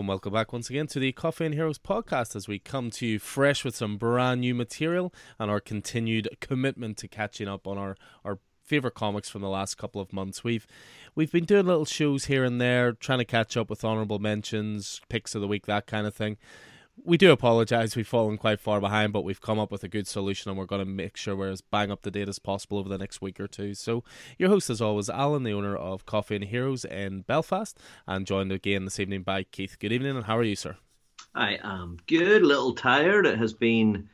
And welcome back once again to the Coffee and Heroes podcast as we come to you fresh with some brand new material and our continued commitment to catching up on our, our favorite comics from the last couple of months. We've we've been doing little shows here and there, trying to catch up with honorable mentions, picks of the week, that kind of thing we do apologize. We've fallen quite far behind, but we've come up with a good solution, and we're going to make sure we're as bang up to date as possible over the next week or two. So, your host, as always, Alan, the owner of Coffee and Heroes in Belfast, and joined again this evening by Keith. Good evening, and how are you, sir? I am good. Little tired. It has been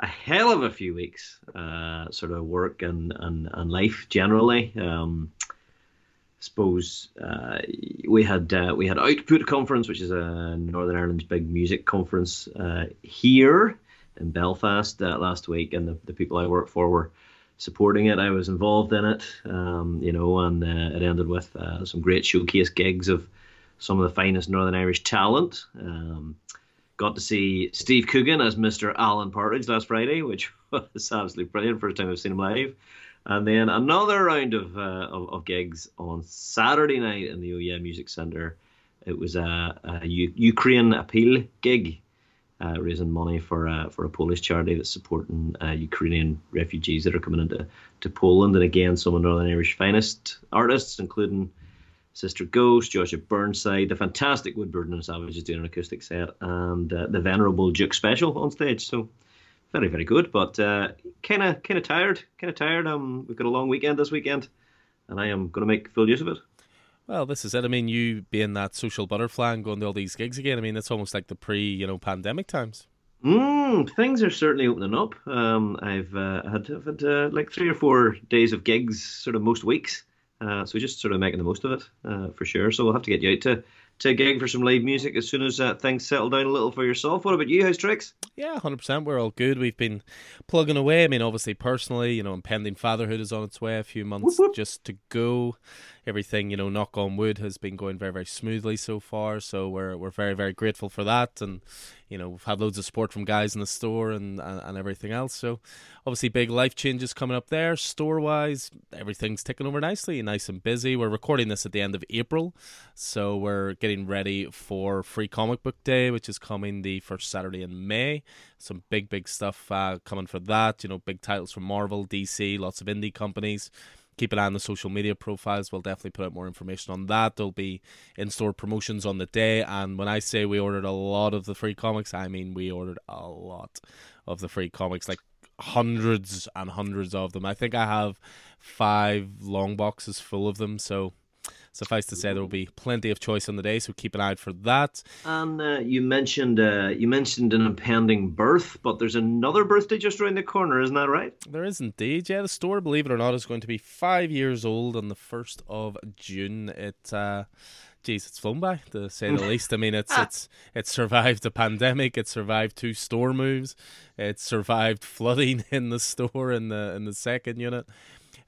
a hell of a few weeks, uh, sort of work and, and, and life generally. Um, suppose uh, we had uh, we had Output Conference, which is a Northern Ireland's big music conference uh, here in Belfast uh, last week, and the, the people I work for were supporting it. I was involved in it, um, you know, and uh, it ended with uh, some great showcase gigs of some of the finest Northern Irish talent. Um, got to see Steve Coogan as Mr. Alan Partridge last Friday, which was absolutely brilliant. First time I've seen him live. And then another round of, uh, of, of gigs on Saturday night in the OEM Music Centre. It was a, a U- Ukraine appeal gig, uh, raising money for for a Polish charity that's supporting uh, Ukrainian refugees that are coming into to Poland. And again, some of Northern Irish finest artists, including Sister Ghost, Joshua Burnside, the fantastic Woodburn and Savage is doing an acoustic set, and uh, the Venerable Duke Special on stage. So very very good, but uh, kind of kind of tired, kind of tired. Um, we've got a long weekend this weekend, and I am going to make full use of it. Well, this is it. I mean, you being that social butterfly and going to all these gigs again. I mean, it's almost like the pre, you know, pandemic times. Mm, things are certainly opening up. Um, I've uh, had, I've had uh, like three or four days of gigs, sort of most weeks. Uh, so just sort of making the most of it uh, for sure. So we'll have to get you out to to gig for some live music as soon as uh, things settle down a little for yourself. What about you? How's tricks? Yeah, hundred percent. We're all good. We've been plugging away. I mean, obviously, personally, you know, impending fatherhood is on its way. A few months whoop, whoop. just to go. Everything, you know, knock on wood, has been going very, very smoothly so far. So we're we're very, very grateful for that. And you know, we've had loads of support from guys in the store and, and, and everything else. So, obviously, big life changes coming up there. Store wise, everything's ticking over nicely, nice and busy. We're recording this at the end of April, so we're getting ready for Free Comic Book Day, which is coming the first Saturday in May. Some big, big stuff uh, coming for that. You know, big titles from Marvel, DC, lots of indie companies keep an eye on the social media profiles. We'll definitely put out more information on that. There'll be in store promotions on the day. And when I say we ordered a lot of the free comics, I mean we ordered a lot of the free comics, like hundreds and hundreds of them. I think I have five long boxes full of them. So suffice to say there will be plenty of choice on the day so keep an eye out for that and uh, you mentioned uh, you mentioned an impending birth but there's another birthday just around the corner isn't that right there is indeed yeah the store believe it or not is going to be five years old on the 1st of june it uh geez, it's flown by to say the least. I mean, it's it's it survived the pandemic. It survived two store moves. It survived flooding in the store in the in the second unit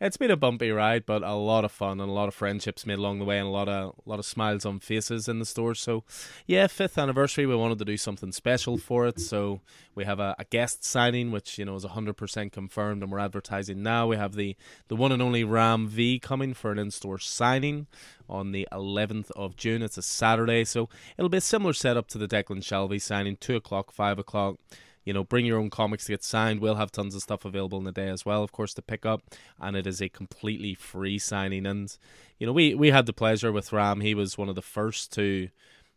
it's been a bumpy ride, but a lot of fun and a lot of friendships made along the way, and a lot of a lot of smiles on faces in the store. So, yeah, fifth anniversary, we wanted to do something special for it. So we have a, a guest signing, which you know is hundred percent confirmed, and we're advertising now. We have the the one and only Ram V coming for an in store signing on the 11th of June. It's a Saturday, so it'll be a similar setup to the Declan Shalvey signing, two o'clock, five o'clock you know, bring your own comics to get signed. We'll have tons of stuff available in the day as well, of course, to pick up. And it is a completely free signing. And, you know, we, we had the pleasure with Ram. He was one of the first to,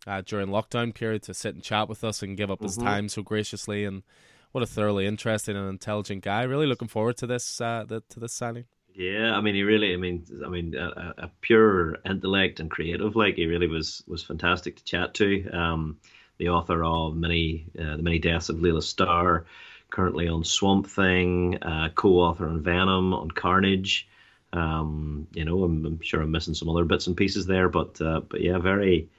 uh, during lockdown period, to sit and chat with us and give up mm-hmm. his time so graciously. And what a thoroughly interesting and intelligent guy. Really looking forward to this, uh, the, to this signing. Yeah, I mean, he really, I mean, I mean, a, a, pure intellect and creative, like he really was was fantastic to chat to. Um, the author of many uh, the many deaths of Laila Starr, currently on Swamp Thing, uh, co-author on Venom, on Carnage. Um, you know, I'm, I'm, sure I'm missing some other bits and pieces there, but uh, but yeah, very.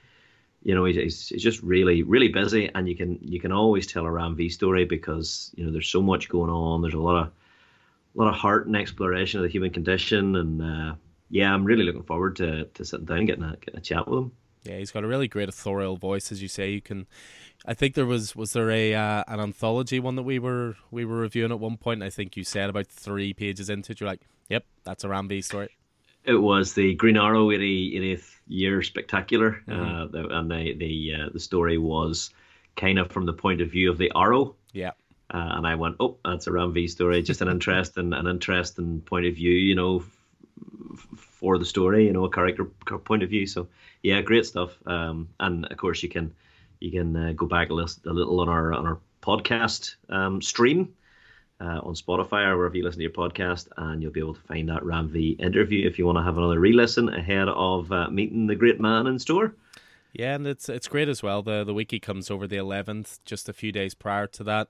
You know, he's, he's just really, really busy, and you can you can always tell a Ram V story because you know there's so much going on. There's a lot of a lot of heart and exploration of the human condition, and uh, yeah, I'm really looking forward to, to sitting down and getting a, getting a chat with him. Yeah, he's got a really great authorial voice, as you say. You can, I think there was was there a uh, an anthology one that we were we were reviewing at one point. I think you said about three pages into it, you're like, "Yep, that's a Ram V story." It was the Green Arrow 80, 80th year spectacular, mm-hmm. uh, and the the uh, the story was kind of from the point of view of the Arrow. Yeah. Uh, and I went, oh, that's a Ram V story. Just an interesting, an interesting point of view, you know, f- for the story, you know, a character point of view. So yeah, great stuff. Um, and of course you can you can uh, go back a, list, a little on our on our podcast um, stream uh, on Spotify or wherever you listen to your podcast, and you'll be able to find that Ram V interview if you want to have another re-listen ahead of uh, meeting the great man in store. Yeah, and it's it's great as well. The the wiki comes over the eleventh, just a few days prior to that.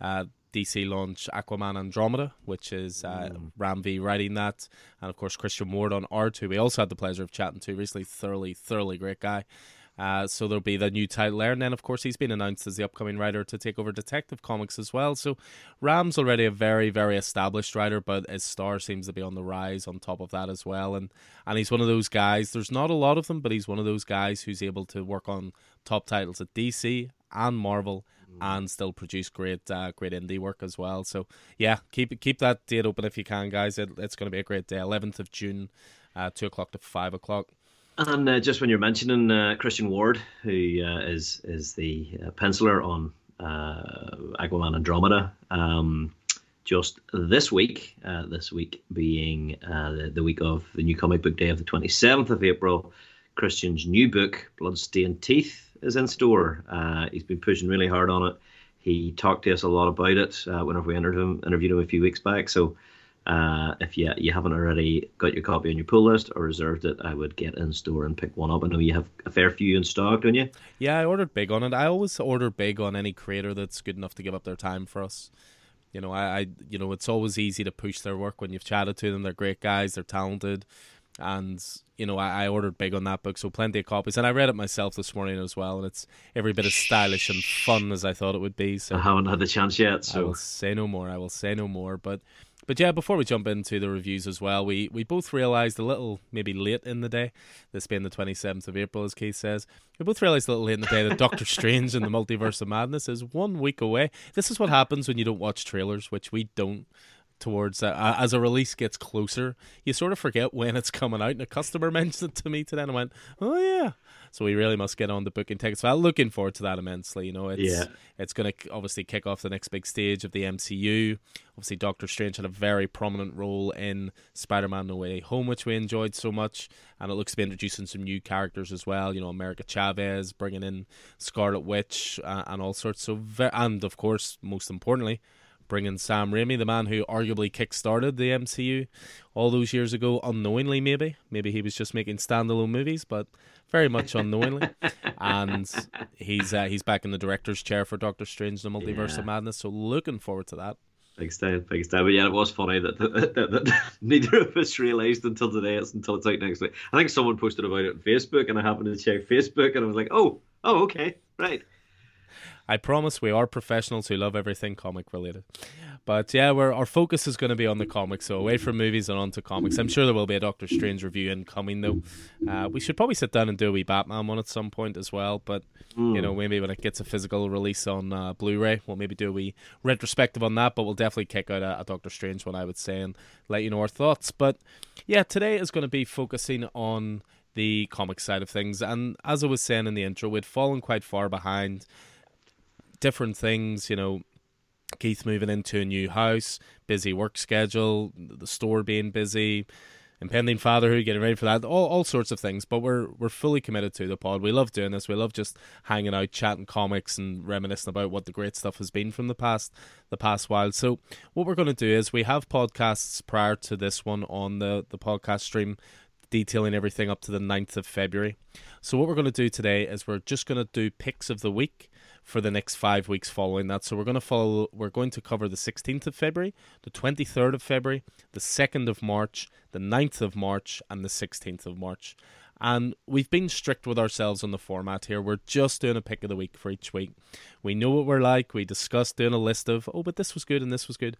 Uh, DC launch Aquaman Andromeda, which is uh, mm. Ram V writing that, and of course Christian Ward on R2. We also had the pleasure of chatting to recently. Thoroughly, thoroughly great guy. Uh, so there'll be the new title there, and then of course he's been announced as the upcoming writer to take over Detective Comics as well. So Ram's already a very, very established writer, but his star seems to be on the rise on top of that as well. And and he's one of those guys. There's not a lot of them, but he's one of those guys who's able to work on top titles at DC and Marvel and still produce great uh, great indie work as well. So yeah, keep keep that date open if you can, guys. It, it's going to be a great day. 11th of June, uh, two o'clock to five o'clock. And uh, just when you're mentioning uh, Christian Ward, who uh, is is the uh, penciler on uh, Aquaman Andromeda, um, just this week, uh, this week being the, the, week of the new comic book day of the 27th of April, Christian's new book, Bloodstained Teeth, is in store. he's been pushing really hard on it. He talked to us a lot about it whenever we interviewed him, interviewed him a few weeks back. So uh, if you you haven't already got your copy on your pull list or reserved it, I would get in store and pick one up. I know you have a fair few in stock, don't you? Yeah, I ordered big on it. I always order big on any creator that's good enough to give up their time for us. You know, I, I you know it's always easy to push their work when you've chatted to them. They're great guys. They're talented, and you know I, I ordered big on that book, so plenty of copies. And I read it myself this morning as well, and it's every bit as stylish and fun as I thought it would be. So I haven't had the chance yet. So I will say no more. I will say no more. But but yeah, before we jump into the reviews as well, we, we both realised a little maybe late in the day, this being the 27th of April, as Keith says, we both realised a little late in the day that Doctor Strange and the Multiverse of Madness is one week away. This is what happens when you don't watch trailers, which we don't towards uh, as a release gets closer you sort of forget when it's coming out and a customer mentioned it to me today and i went oh yeah so we really must get on the booking tickets. So I'm looking forward to that immensely. You know, it's yeah. it's going to obviously kick off the next big stage of the MCU. Obviously, Doctor Strange had a very prominent role in Spider-Man: No Way Home, which we enjoyed so much, and it looks to be introducing some new characters as well. You know, America Chavez, bringing in Scarlet Witch, uh, and all sorts. So, ve- and of course, most importantly bringing Sam Raimi, the man who arguably kick-started the MCU all those years ago, unknowingly maybe. Maybe he was just making standalone movies, but very much unknowingly. and he's uh, he's back in the director's chair for Doctor Strange: The Multiverse yeah. of Madness. So looking forward to that. Big style, big style. But yeah, it was funny that, that, that, that neither of us realised until today. It's until it's out next week. I think someone posted about it on Facebook, and I happened to check Facebook, and I was like, oh, oh, okay, right. I promise we are professionals who love everything comic related. But yeah, we're, our focus is going to be on the comics, so away from movies and onto comics. I'm sure there will be a Doctor Strange review incoming, though. Uh, we should probably sit down and do a wee Batman one at some point as well. But mm. you know, maybe when it gets a physical release on uh, Blu-ray, we'll maybe do a wee retrospective on that. But we'll definitely kick out a, a Doctor Strange one, I would say, and let you know our thoughts. But yeah, today is going to be focusing on the comic side of things. And as I was saying in the intro, we'd fallen quite far behind different things, you know, Keith moving into a new house, busy work schedule, the store being busy, impending fatherhood, getting ready for that, all, all sorts of things. But we're we're fully committed to the pod. We love doing this. We love just hanging out, chatting comics, and reminiscing about what the great stuff has been from the past the past while. So what we're going to do is we have podcasts prior to this one on the the podcast stream detailing everything up to the 9th of February. So what we're going to do today is we're just going to do picks of the week for the next five weeks following that. So we're going to follow. We're going to cover the 16th of February, the 23rd of February, the 2nd of March, the 9th of March, and the 16th of March. And we've been strict with ourselves on the format here. We're just doing a pick of the week for each week. We know what we're like. We discussed doing a list of, oh, but this was good and this was good.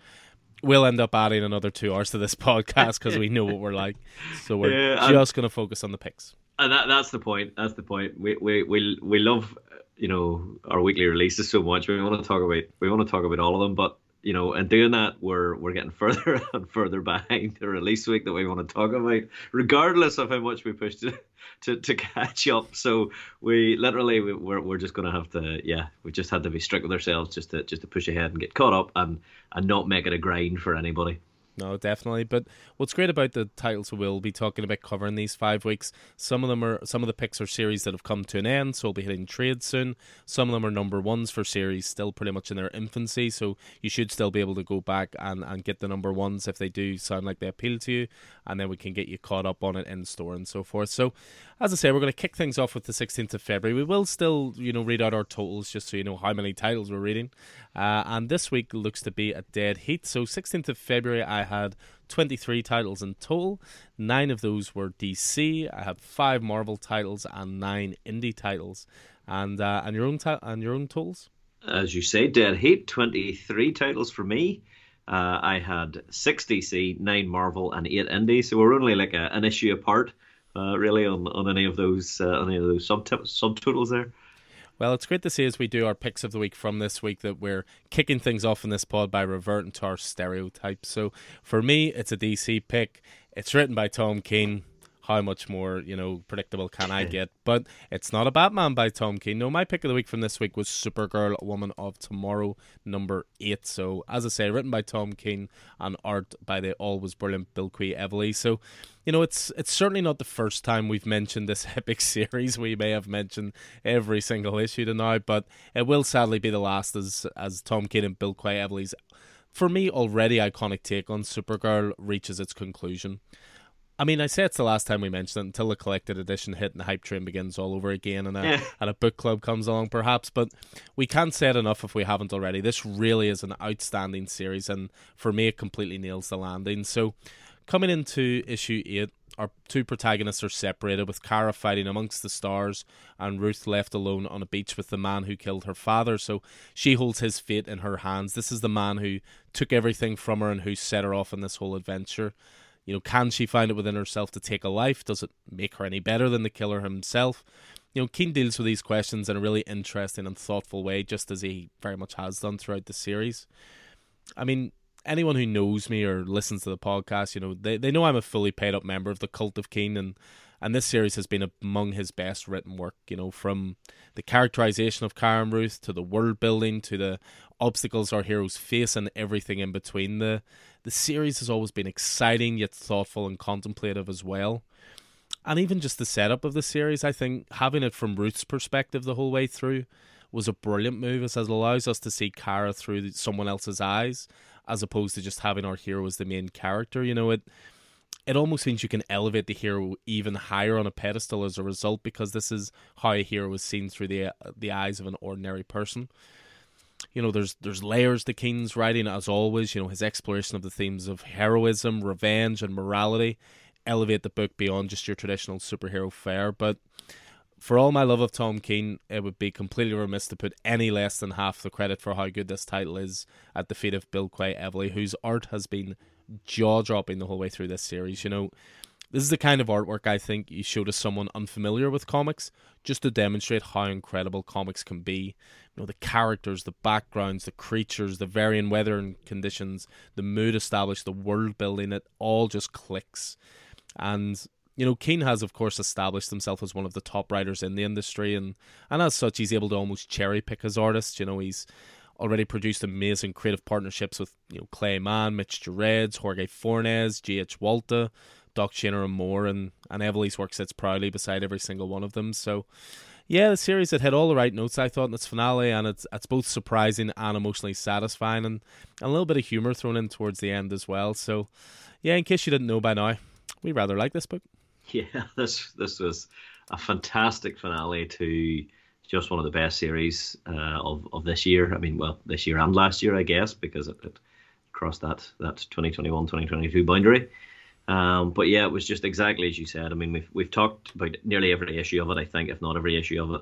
We'll end up adding another two hours to this podcast because we know what we're like. So we're yeah, just going to focus on the picks. And that, that's the point. That's the point. We we we, we love you know our weekly releases so much. We want to talk about we want to talk about all of them, but you know, and doing that, we're we're getting further and further behind the release week that we want to talk about, regardless of how much we push to to, to catch up. So we literally we're we're just gonna have to yeah, we just had to be strict with ourselves just to just to push ahead and get caught up and and not make it a grind for anybody. No, definitely. But what's great about the titles we'll be talking about covering these five weeks, some of them are some of the picks are series that have come to an end, so we'll be hitting trade soon. Some of them are number ones for series still pretty much in their infancy, so you should still be able to go back and, and get the number ones if they do sound like they appeal to you, and then we can get you caught up on it in store and so forth. So as I say, we're going to kick things off with the 16th of February. We will still, you know, read out our totals just so you know how many titles we're reading. Uh, and this week looks to be a dead heat. So 16th of February, I had 23 titles in total. Nine of those were DC. I had five Marvel titles and nine indie titles. And uh, and your own ta- and your own totals. As you say, dead heat. 23 titles for me. Uh, I had six DC, nine Marvel, and eight indie. So we're only like a, an issue apart uh, really on, on any of those uh, any of those sub subtotals there. Well, it's great to see as we do our picks of the week from this week that we're kicking things off in this pod by reverting to our stereotypes. So for me, it's a DC pick. It's written by Tom King how much more you know predictable can I get? But it's not a Batman by Tom King. No, my pick of the week from this week was Supergirl, Woman of Tomorrow, number eight. So as I say, written by Tom King and art by the always brilliant Bilquis Evely. So you know, it's it's certainly not the first time we've mentioned this epic series. We may have mentioned every single issue to now, but it will sadly be the last as as Tom King and Bilquis Evely's for me already iconic take on Supergirl reaches its conclusion. I mean, I say it's the last time we mention it until the collected edition hit and the hype train begins all over again and a, yeah. and a book club comes along, perhaps. But we can't say it enough if we haven't already. This really is an outstanding series, and for me, it completely nails the landing. So, coming into issue 8, our two protagonists are separated, with Kara fighting amongst the stars and Ruth left alone on a beach with the man who killed her father. So she holds his fate in her hands. This is the man who took everything from her and who set her off on this whole adventure. You know, can she find it within herself to take a life? Does it make her any better than the killer himself? You know, King deals with these questions in a really interesting and thoughtful way, just as he very much has done throughout the series. I mean, anyone who knows me or listens to the podcast, you know, they, they know I'm a fully paid up member of the Cult of King and and this series has been among his best written work, you know, from the characterization of Karen Ruth to the world building to the obstacles our heroes face and everything in between. The the series has always been exciting yet thoughtful and contemplative as well. And even just the setup of the series, I think having it from Ruth's perspective the whole way through was a brilliant move as it allows us to see Kara through someone else's eyes as opposed to just having our hero as the main character. You know, it it almost means you can elevate the hero even higher on a pedestal as a result because this is how a hero is seen through the the eyes of an ordinary person. You know, there's there's layers to King's writing as always. You know, his exploration of the themes of heroism, revenge, and morality elevate the book beyond just your traditional superhero fare. But for all my love of Tom King, it would be completely remiss to put any less than half the credit for how good this title is at the feet of Bilquis Evely, whose art has been jaw dropping the whole way through this series. You know, this is the kind of artwork I think you show to someone unfamiliar with comics just to demonstrate how incredible comics can be. You know, the characters, the backgrounds, the creatures, the varying weather and conditions, the mood established, the world building, it all just clicks. And you know, King has, of course, established himself as one of the top writers in the industry, and, and as such, he's able to almost cherry pick his artists. You know, he's already produced amazing creative partnerships with you know Clay Mann, Mitch Gerads, Jorge Fornes, G.H. Walta, Doc Shaner, and more, and and Evely's work sits proudly beside every single one of them. So, yeah, the series had hit all the right notes I thought in its finale, and it's it's both surprising and emotionally satisfying, and, and a little bit of humor thrown in towards the end as well. So, yeah, in case you didn't know by now, we rather like this book. Yeah, this this was a fantastic finale to just one of the best series uh, of of this year. I mean, well, this year and last year, I guess, because it, it crossed that that 2021-2022 boundary. Um, but yeah, it was just exactly as you said. I mean, we've we've talked about nearly every issue of it. I think, if not every issue of it,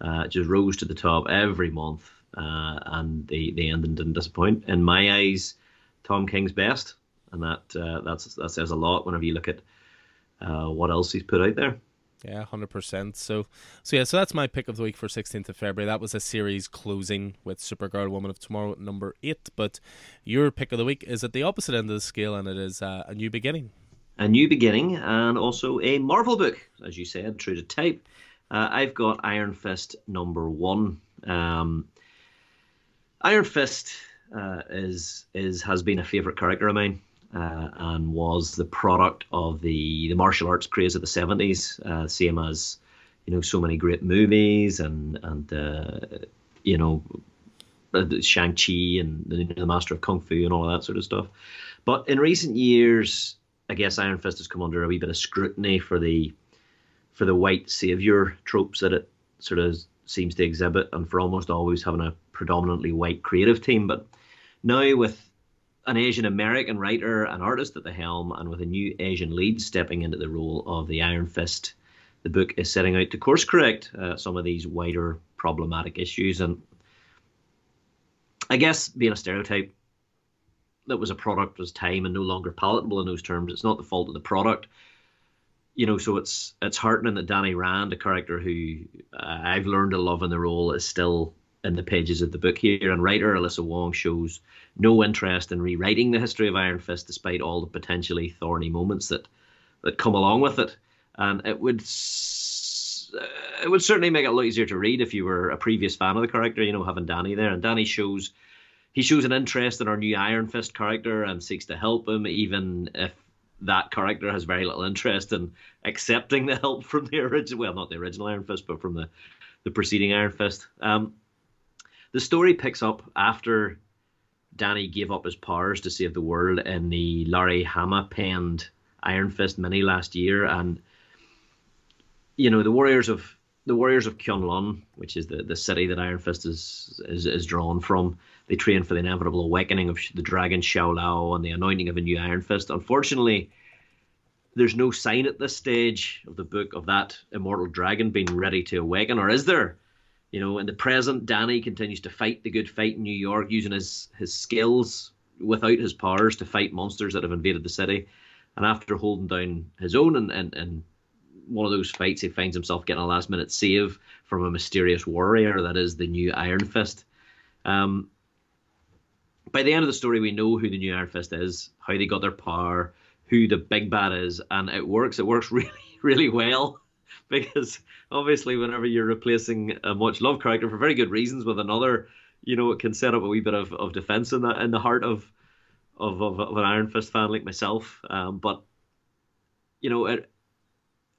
uh, it just rose to the top every month, uh, and the the ending didn't disappoint. In my eyes, Tom King's best, and that uh, that's that says a lot. Whenever you look at uh, what else he's put out there. Yeah, hundred percent. So, so yeah, so that's my pick of the week for sixteenth of February. That was a series closing with Supergirl, Woman of Tomorrow, number eight. But your pick of the week is at the opposite end of the scale, and it is uh, a new beginning. A new beginning, and also a Marvel book, as you said, true to type. Uh, I've got Iron Fist number one. Um, Iron Fist uh, is is has been a favorite character of mine uh, and was the product of the, the martial arts craze of the 70s, uh, same as you know so many great movies and and uh, you know uh, Shang Chi and the, Master of Kung Fu and all that sort of stuff. But in recent years, I guess Iron Fist has come under a wee bit of scrutiny for the for the white savior tropes that it sort of seems to exhibit, and for almost always having a predominantly white creative team. But now with an Asian American writer and artist at the helm, and with a new Asian lead stepping into the role of the Iron Fist, the book is setting out to course correct uh, some of these wider problematic issues. And I guess being a stereotype that was a product was time and no longer palatable in those terms, it's not the fault of the product. You know, so it's it's heartening that Danny Rand, a character who uh, I've learned to love in the role, is still in the pages of the book here, and writer Alyssa Wong shows no interest in rewriting the history of Iron Fist, despite all the potentially thorny moments that that come along with it. And it would it would certainly make it a lot easier to read if you were a previous fan of the character. You know, having Danny there, and Danny shows he shows an interest in our new Iron Fist character and seeks to help him, even if that character has very little interest in accepting the help from the original, well, not the original Iron Fist, but from the the preceding Iron Fist. Um, the story picks up after Danny gave up his powers to save the world in the Larry Hama penned Iron Fist mini last year, and you know the Warriors of the Warriors of K'un-Lun, which is the, the city that Iron Fist is, is is drawn from. They train for the inevitable awakening of the dragon Shou-Lao and the anointing of a new Iron Fist. Unfortunately, there's no sign at this stage of the book of that immortal dragon being ready to awaken, or is there? You know, in the present, Danny continues to fight the good fight in New York using his, his skills without his powers to fight monsters that have invaded the city. And after holding down his own and, and, and one of those fights, he finds himself getting a last minute save from a mysterious warrior that is the new Iron Fist. Um, by the end of the story, we know who the new Iron Fist is, how they got their power, who the big bad is, and it works. It works really, really well. because obviously whenever you're replacing a much loved character for very good reasons with another, you know, it can set up a wee bit of, of defense in the in the heart of of, of, of an Iron Fist fan like myself. Um, but you know, it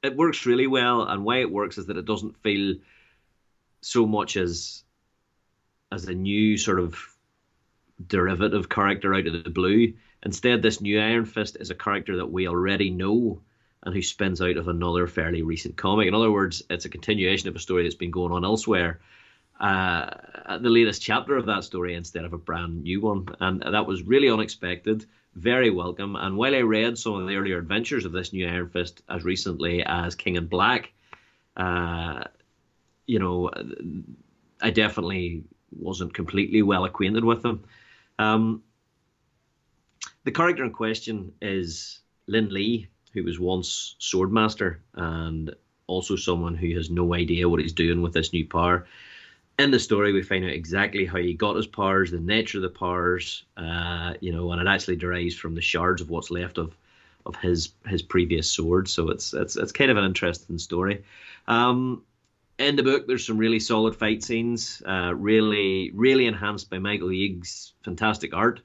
it works really well, and why it works is that it doesn't feel so much as as a new sort of derivative character out of the blue. Instead, this new Iron Fist is a character that we already know and who spins out of another fairly recent comic. In other words, it's a continuation of a story that's been going on elsewhere. Uh, the latest chapter of that story instead of a brand new one, and that was really unexpected, very welcome. And while I read some of the earlier adventures of this new Iron Fist as recently as King in Black, uh, you know, I definitely wasn't completely well acquainted with them. Um, the character in question is Lin Lee, who was once Swordmaster and also someone who has no idea what he's doing with this new power. In the story, we find out exactly how he got his powers, the nature of the powers, uh, you know, and it actually derives from the shards of what's left of of his his previous sword. So it's it's it's kind of an interesting story. Um, in the book, there's some really solid fight scenes, uh, really really enhanced by Michael YG's fantastic art.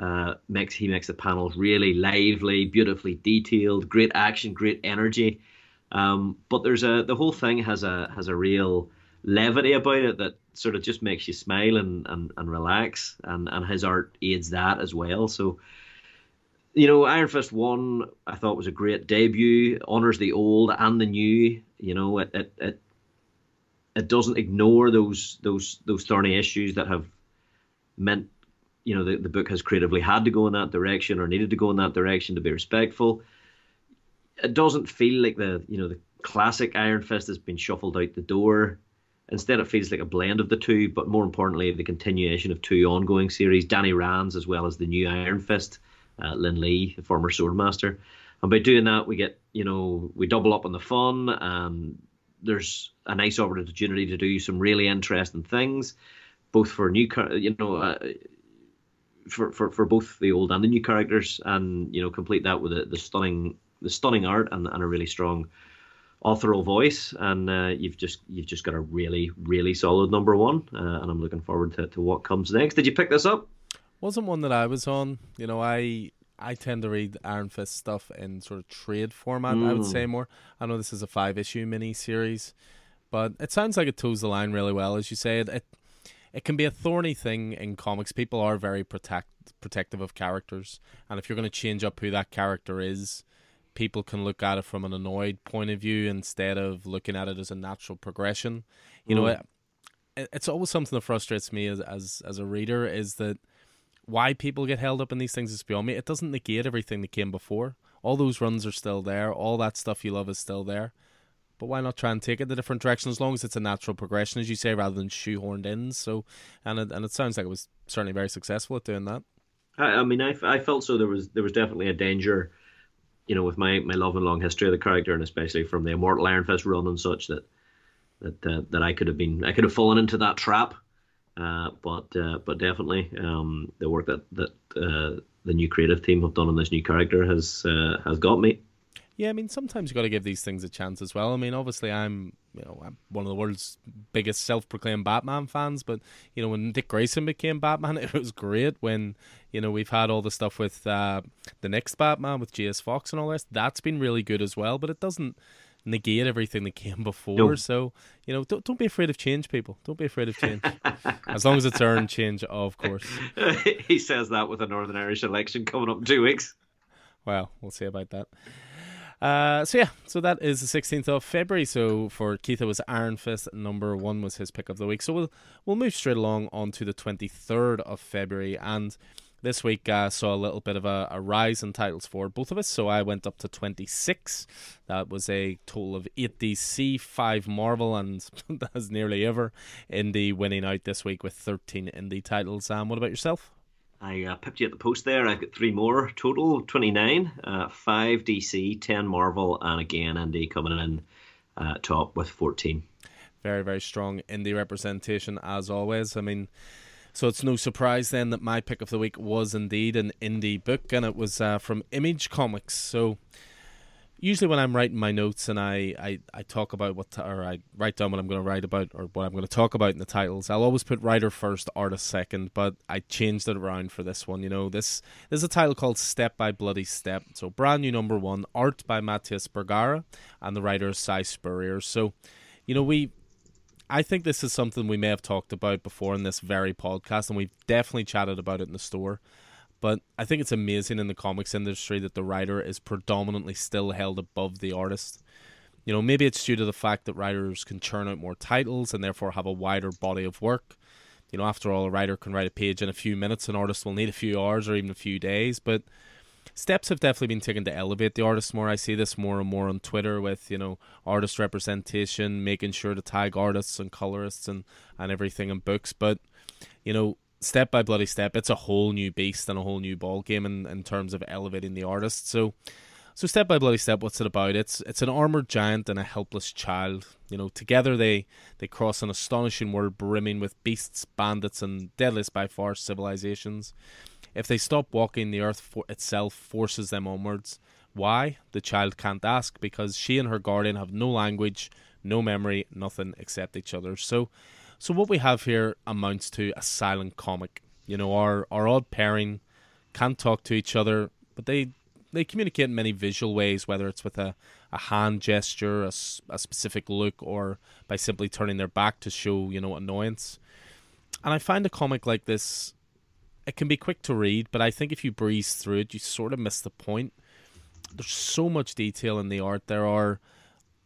Uh, makes he makes the panels really lively, beautifully detailed, great action, great energy. Um, but there's a the whole thing has a has a real levity about it that sort of just makes you smile and, and, and relax, and, and his art aids that as well. So, you know, Iron Fist One I thought was a great debut, honors the old and the new. You know, it it it, it doesn't ignore those those those thorny issues that have meant you know the, the book has creatively had to go in that direction or needed to go in that direction to be respectful. It doesn't feel like the you know the classic Iron Fist has been shuffled out the door. Instead, it feels like a blend of the two, but more importantly, the continuation of two ongoing series: Danny Rand's as well as the new Iron Fist, uh, Lin Lee, the former Swordmaster. and by doing that, we get you know we double up on the fun. Um, there's a nice opportunity to do some really interesting things, both for new, you know, uh, for, for for both the old and the new characters, and you know, complete that with the, the stunning the stunning art and, and a really strong authorial voice, and uh, you've just you've just got a really really solid number one, uh, and I'm looking forward to, to what comes next. Did you pick this up? Wasn't one that I was on. You know, I I tend to read Iron Fist stuff in sort of trade format. Mm. I would say mm. more. I know this is a five issue mini series, but it sounds like it toes the line really well, as you say. It, it it can be a thorny thing in comics. People are very protect protective of characters, and if you're going to change up who that character is, people can look at it from an annoyed point of view instead of looking at it as a natural progression. You mm. know, it, it's always something that frustrates me as as as a reader is that why people get held up in these things is beyond me. It doesn't negate everything that came before. All those runs are still there. All that stuff you love is still there. But why not try and take it the different direction as long as it's a natural progression, as you say, rather than shoehorned in? So, and it, and it sounds like it was certainly very successful at doing that. I, I mean, I, I felt so. There was there was definitely a danger, you know, with my, my love and long history of the character, and especially from the Immortal Iron Fist run and such, that that uh, that I could have been I could have fallen into that trap uh, but uh, but definitely um, the work that that uh, the new creative team have done on this new character has uh, has got me. Yeah, I mean sometimes you got to give these things a chance as well. I mean, obviously I'm you know I'm one of the world's biggest self-proclaimed Batman fans, but you know when Dick Grayson became Batman, it was great. When you know we've had all the stuff with uh, the next Batman with Jace Fox and all this, that's been really good as well. But it doesn't negate everything that came before. No. So you know, don't don't be afraid of change, people. Don't be afraid of change, as long as it's earned change, of course. he says that with a Northern Irish election coming up in two weeks. Well, we'll see about that. Uh, so yeah, so that is the 16th of February. So for Keith, it was Iron Fist. Number one was his pick of the week. So we'll we'll move straight along on to the 23rd of February, and this week uh, saw a little bit of a, a, rise in titles for both of us. So I went up to 26. That was a total of 8 DC, 5 Marvel, and as nearly ever indie winning out this week with 13 indie titles. Um, what about yourself? I uh, pipped you at the post there. I've got three more total 29, uh, 5 DC, 10 Marvel, and again, indie coming in uh, top with 14. Very, very strong indie representation as always. I mean, so it's no surprise then that my pick of the week was indeed an indie book, and it was uh, from Image Comics. So usually when I'm writing my notes and I, I, I talk about what, or I write down what I'm going to write about or what I'm going to talk about in the titles, I'll always put writer first, artist second. But I changed it around for this one. You know, this, is a title called Step by Bloody Step. So brand new number one, art by Matías Bergara, and the writer is Si Spurrier. So, you know, we I think this is something we may have talked about before in this very podcast, and we've definitely chatted about it in the store. But I think it's amazing in the comics industry that the writer is predominantly still held above the artist. You know, maybe it's due to the fact that writers can churn out more titles and therefore have a wider body of work. You know, after all, a writer can write a page in a few minutes, an artist will need a few hours or even a few days. But steps have definitely been taken to elevate the artists more. I see this more and more on Twitter with you know artist representation, making sure to tag artists and colorists and and everything in books. But you know, step by bloody step, it's a whole new beast and a whole new ball game in in terms of elevating the artist. So. So step by bloody step, what's it about? It's it's an armored giant and a helpless child. You know, together they they cross an astonishing world brimming with beasts, bandits, and deadliest by far civilizations. If they stop walking, the earth for itself forces them onwards. Why? The child can't ask because she and her guardian have no language, no memory, nothing except each other. So, so what we have here amounts to a silent comic. You know, our our odd pairing can't talk to each other, but they they communicate in many visual ways, whether it's with a, a hand gesture, a, a specific look, or by simply turning their back to show, you know, annoyance. And I find a comic like this it can be quick to read, but I think if you breeze through it, you sort of miss the point. There's so much detail in the art. There are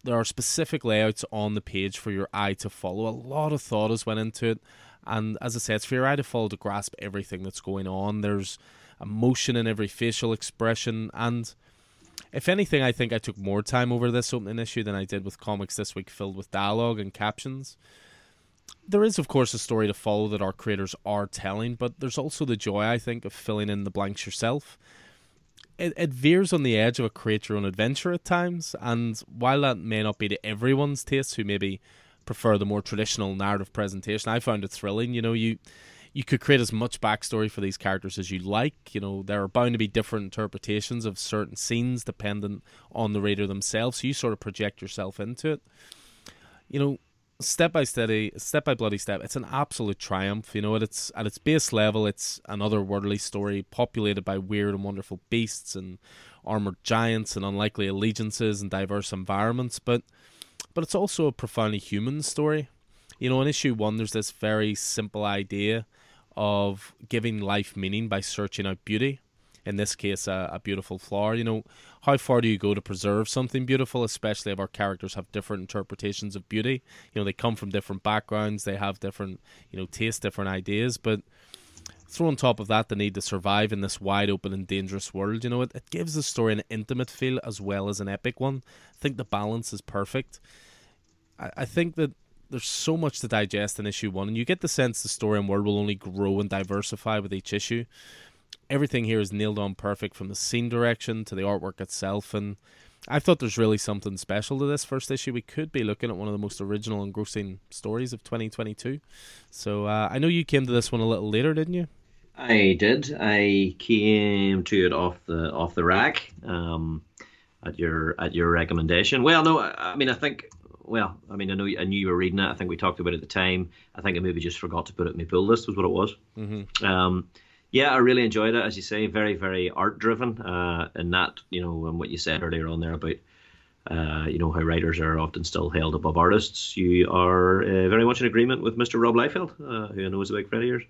there are specific layouts on the page for your eye to follow. A lot of thought has went into it, and as I said, it's for your eye to follow to grasp everything that's going on. There's emotion in every facial expression, and if anything, I think I took more time over this opening issue than I did with comics this week filled with dialogue and captions there is, of course, a story to follow that our creators are telling, but there's also the joy, I think, of filling in the blanks yourself. It, it veers on the edge of a create your own adventure at times, and while that may not be to everyone's taste, who maybe prefer the more traditional narrative presentation, I found it thrilling. You know, you you could create as much backstory for these characters as you like. You know, there are bound to be different interpretations of certain scenes dependent on the reader themselves. So you sort of project yourself into it. You know, step by steady, step by bloody step, it's an absolute triumph. You know, at its at its base level, it's an otherworldly story populated by weird and wonderful beasts and armored giants and unlikely allegiances and diverse environments. But but it's also a profoundly human story. You know, in issue one, there's this very simple idea of giving life meaning by searching out beauty in this case, a, a, beautiful flower. You know, how far do you go to preserve something beautiful, especially if our characters have different interpretations of beauty? You know, they come from different backgrounds, they have different, you know, tastes, different ideas, but throw on top of that the need to survive in this wide open and dangerous world, you know, it, it gives the story an intimate feel as well as an epic one. I think the balance is perfect. I, I think that there's so much to digest in issue one, and you get the sense the story and world will only grow and diversify with each issue everything here is nailed on perfect from the scene direction to the artwork itself and I thought there's really something special to this first issue. We could be looking at one of the most original and grossing stories of 2022. So uh, I know you came to this one a little later, didn't you? I did. I came to it off the off the rack um, at your at your recommendation. Well, no, I, I mean I think. Well, I mean I know I knew you were reading it. I think we talked about it at the time. I think I maybe just forgot to put it in my pull list. Was what it was. Mm-hmm. Um, yeah, I really enjoyed it. As you say, very, very art driven. Uh, and that, you know, and what you said earlier on there about, uh, you know, how writers are often still held above artists. You are uh, very much in agreement with Mr. Rob Liefeld, uh, who I know is a big friend of yours.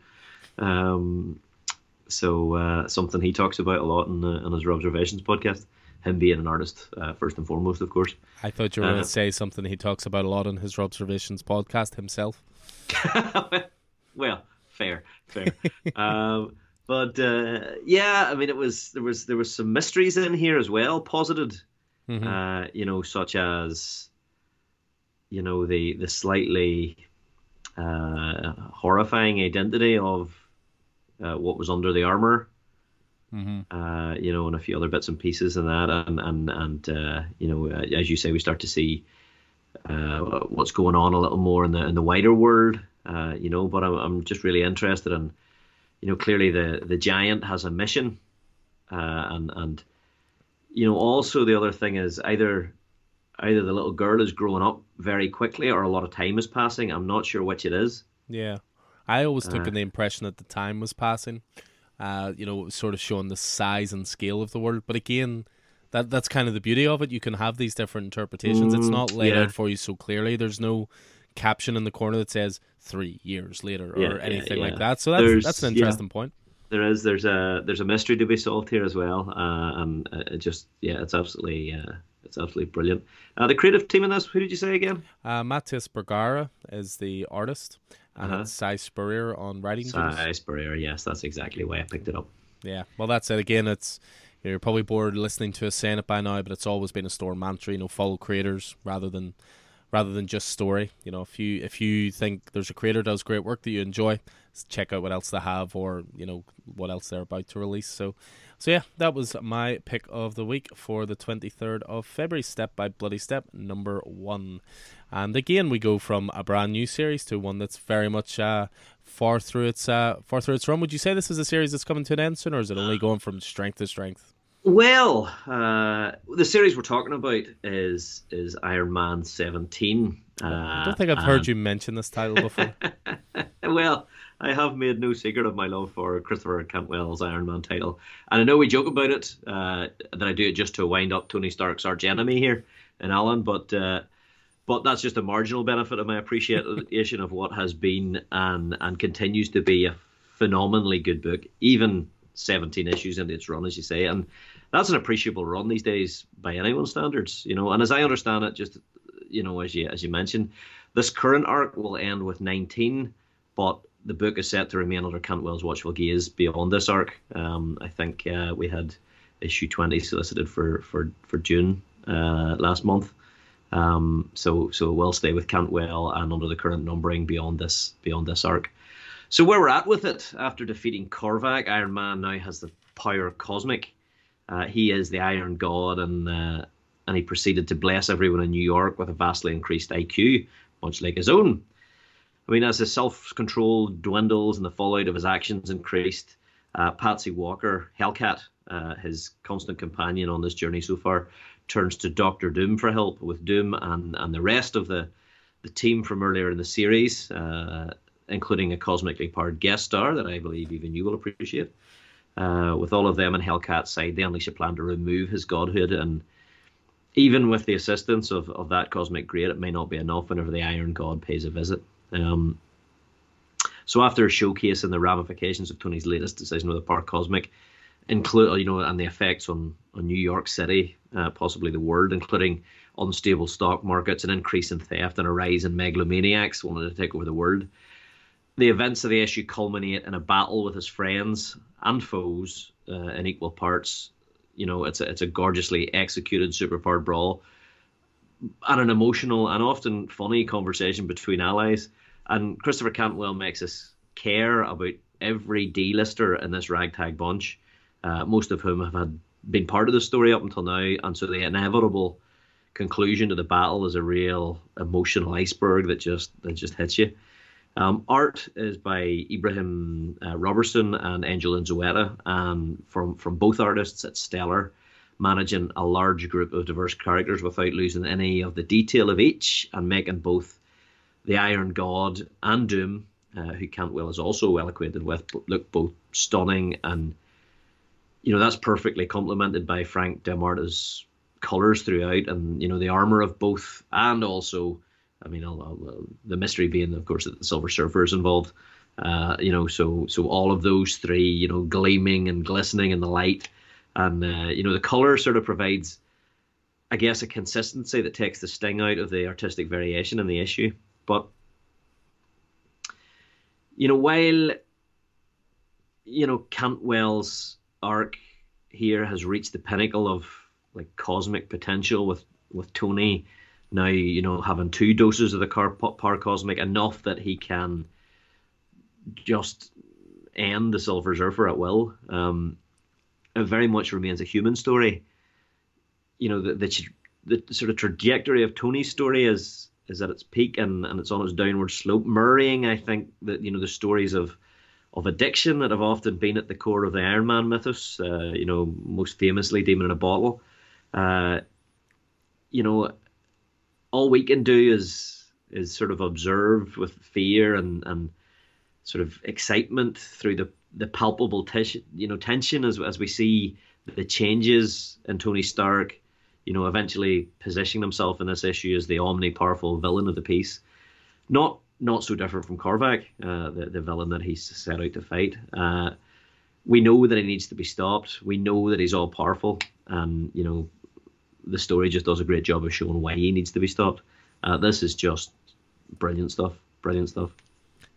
Um, so uh, something he talks about a lot in, in his Observations podcast. Him being an artist, uh, first and foremost, of course. I thought you were going to say something he talks about a lot in his Observations podcast himself. well, fair, fair. um, but uh, yeah, I mean, it was there was there was some mysteries in here as well, posited. Mm-hmm. Uh, you know, such as you know the the slightly uh, horrifying identity of uh, what was under the armor. Mm-hmm. Uh, you know, and a few other bits and pieces in that, and and and uh, you know, as you say, we start to see what's going on a little more in the in the wider world. you know, but I'm I'm just really interested in you know, clearly the the giant has a mission, uh, and and you know, also the other thing is either either the little girl is growing up very quickly or a lot of time is passing. I'm not sure which it is. Yeah, I always took uh, the impression that the time was passing. Uh, you know, sort of showing the size and scale of the world. But again, that that's kind of the beauty of it. You can have these different interpretations. Mm, it's not laid yeah. out for you so clearly. There's no caption in the corner that says three years later or yeah, anything yeah, yeah. like that. So that's there's, that's an interesting point. There is there's a there's a mystery to be solved here as well, uh, and it just yeah, it's absolutely uh, it's absolutely brilliant. Uh, the creative team in this, who did you say again? Uh, Matías Bergara is the artist, and uh-huh. it's Si Spurrier on writing. Si Spurrier, yes, that's exactly why I picked it up. Yeah, well, that's it. Again, it's you're probably bored listening to us saying it by now, but it's always been a store mantra. You know, follow creators rather than rather than just story. You know, if you if you think there's a creator does great work that you enjoy, check out what else they have or you know what else they're about to release. So, so yeah, that was my pick of the week for the 23rd of February. Step by Bloody Step number one, and again we go from a brand new series to one that's very much uh, far through its uh, far through its run. Would you say this is a series that's coming to an end soon, or is it only going from strength to strength? Well, uh, the series we're talking about is is Iron Man 17. Uh, I don't think I've heard you mention this title before. well, I have made no secret of my love for Christopher Cantwell's Iron Man title, and I know we joke about it uh, that I do it just to wind up Tony Stark's arch enemy here in Alan, but uh, but that's just a marginal benefit of my appreciation of what has been and and continues to be a phenomenally good book, even 17 issues into its run, as you say, and that's an appreciable run these days by anyone's standards, you know. And as I understand it, just you know, as you as you mentioned, this current arc will end with 19, but the book is set to remain under Cantwell's watchful gaze beyond this arc. Um, I think uh, we had issue 20 solicited for for for June uh, last month. Um, so so we'll stay with Cantwell and under the current numbering beyond this beyond this arc. So where we're at with it after defeating Korvac, Iron Man now has the power cosmic Uh, he is the Iron God, and uh, and he proceeded to bless everyone in New York with a vastly increased IQ, much like his own. I mean, as his self control dwindles and the fallout of his actions increased, uh, Patsy Walker, Hellcat, uh, his constant companion on this journey so far, turns to Doctor Doom for help. With Doom and, and the rest of the, the team from earlier in the series, uh, including a cosmically powered guest star that I believe even you will appreciate. Uh, with all of them in Hellcat's side, they unleash a plan to remove his godhood. And even with the assistance of, of that cosmic great, it may not be enough whenever the Iron God pays a visit. Um, so after showcasing the ramifications of Tony's latest decision with the Power Cosmic, include you know, and the effects on on New York City, uh, possibly the world, including unstable stock markets, an increase in theft, and a rise in megalomaniacs wanting to take over the world. The events of the issue culminate in a battle with his friends and foes uh, in equal parts. You know, it's a it's a gorgeously executed superpowered brawl, and an emotional and often funny conversation between allies. And Christopher Cantwell makes us care about every D-lister in this ragtag bunch, uh, most of whom have had been part of the story up until now, and so the inevitable conclusion to the battle is a real emotional iceberg that just that just hits you. Um, art is by Ibraim uh, Roberson and Angel Unzueta, and from from both artists, it's stellar, managing a large group of diverse characters without losing any of the detail of each, and making both the Iron God and Doom, uh, who Cantwell is also well acquainted with, look both stunning and you know that's perfectly complemented by Frank D'Armata's colors throughout, and you know the armor of both, and also, I mean, I'll, I'll, the mystery being, of course, that the Silver Surfer is involved. Uh, you know, so so all of those three, you know, gleaming and glistening in the light, and uh, you know the color sort of provides, I guess, a consistency that takes the sting out of the artistic variation in the issue. But you know, while you know Cantwell's arc here has reached the pinnacle of like cosmic potential with with Tony now you know having two doses of the car power cosmic enough that he can just end the Silver Surfer at will. Um, it very much remains a human story. You know the, the the sort of trajectory of Tony's story is is at its peak and, and it's on its downward slope, mirroring I think that you know the stories of of addiction that have often been at the core of the Iron Man mythos. Uh, you know, most famously, Demon in a Bottle. Uh, you know, all we can do is is sort of observe with fear and and sort of excitement through the the palpable tension, you know, tension as as we see the changes in Tony Stark. You know, eventually positioning himself in this issue as the omni-powerful villain of the piece. Not not so different from Korvac, uh, the, the villain that he's set out to fight. Uh, we know that he needs to be stopped. We know that he's all powerful, and you know, the story just does a great job of showing why he needs to be stopped. Uh, this is just brilliant stuff. Brilliant stuff.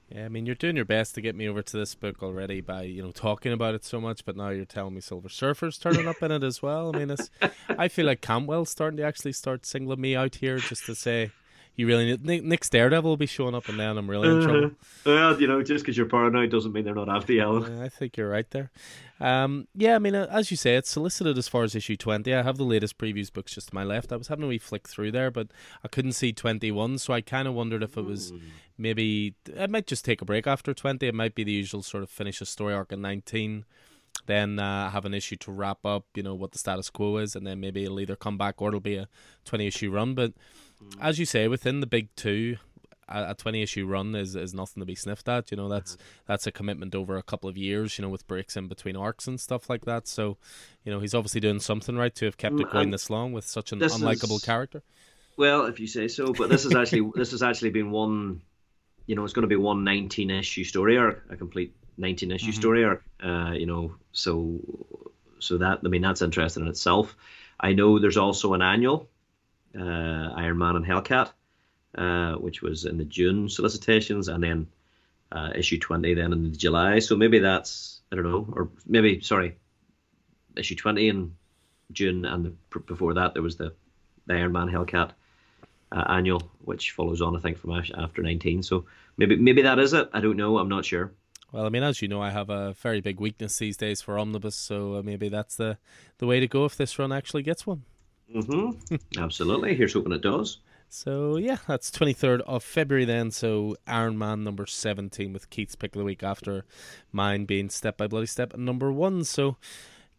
Yeah, I mean, you're doing your best to get me over to this book already by you know talking about it so much, but now you're telling me Silver Surfer's turning up in it as well. I mean, it's I feel like Cantwell's starting to actually start singling me out here just to say you really need Nick, Nick's Daredevil will be showing up, and then I'm really in trouble. Uh, well, you know, just because you're paranoid doesn't mean they're not after you. Yeah, I think you're right there. Um, yeah, I mean, uh, as you say, it's solicited as far as issue twenty. I have the latest previews books just to my left. I was having a wee flick through there, but I couldn't see twenty one, so I kind of wondered if it was mm. maybe it might just take a break after twenty. It might be the usual sort of finish a story arc in nineteen then uh, have an issue to wrap up, you know, what the status quo is, and then maybe it'll either come back or it'll be a 20 issue run. But as you say, within the big two, a, 20 issue run is, is nothing to be sniffed at. You know, that's mm-hmm. that's a commitment over a couple of years, you know, with breaks in between arcs and stuff like that. So, you know, he's obviously doing something right to have kept it mm, going this long with such an unlikable is, character. Well, if you say so, but this is actually this has actually been one you know, it's going to be one 19 issue story arc, a complete 19 issue mm-hmm. story arc. Uh, you know, so so that I mean that's interesting in itself. I know there's also an annual uh, Iron Man and Hellcat, uh, which was in the June solicitations, and then uh, issue 20 then in July. So maybe that's I don't know, or maybe sorry, issue 20 in June, and the, before that there was the, the Iron Man Hellcat. Uh, annual, which follows on, I think, from after 19. So maybe maybe that is it. I don't know. I'm not sure. Well, I mean, as you know, I have a very big weakness these days for omnibus, so uh, maybe that's the the way to go if this run actually gets one. Mm-hmm. Absolutely. Here's hoping it does. So yeah, that's twenty third of February then. So Iron Man number seventeen with Keith's pick of the week after mine being Step by Bloody Step number one. So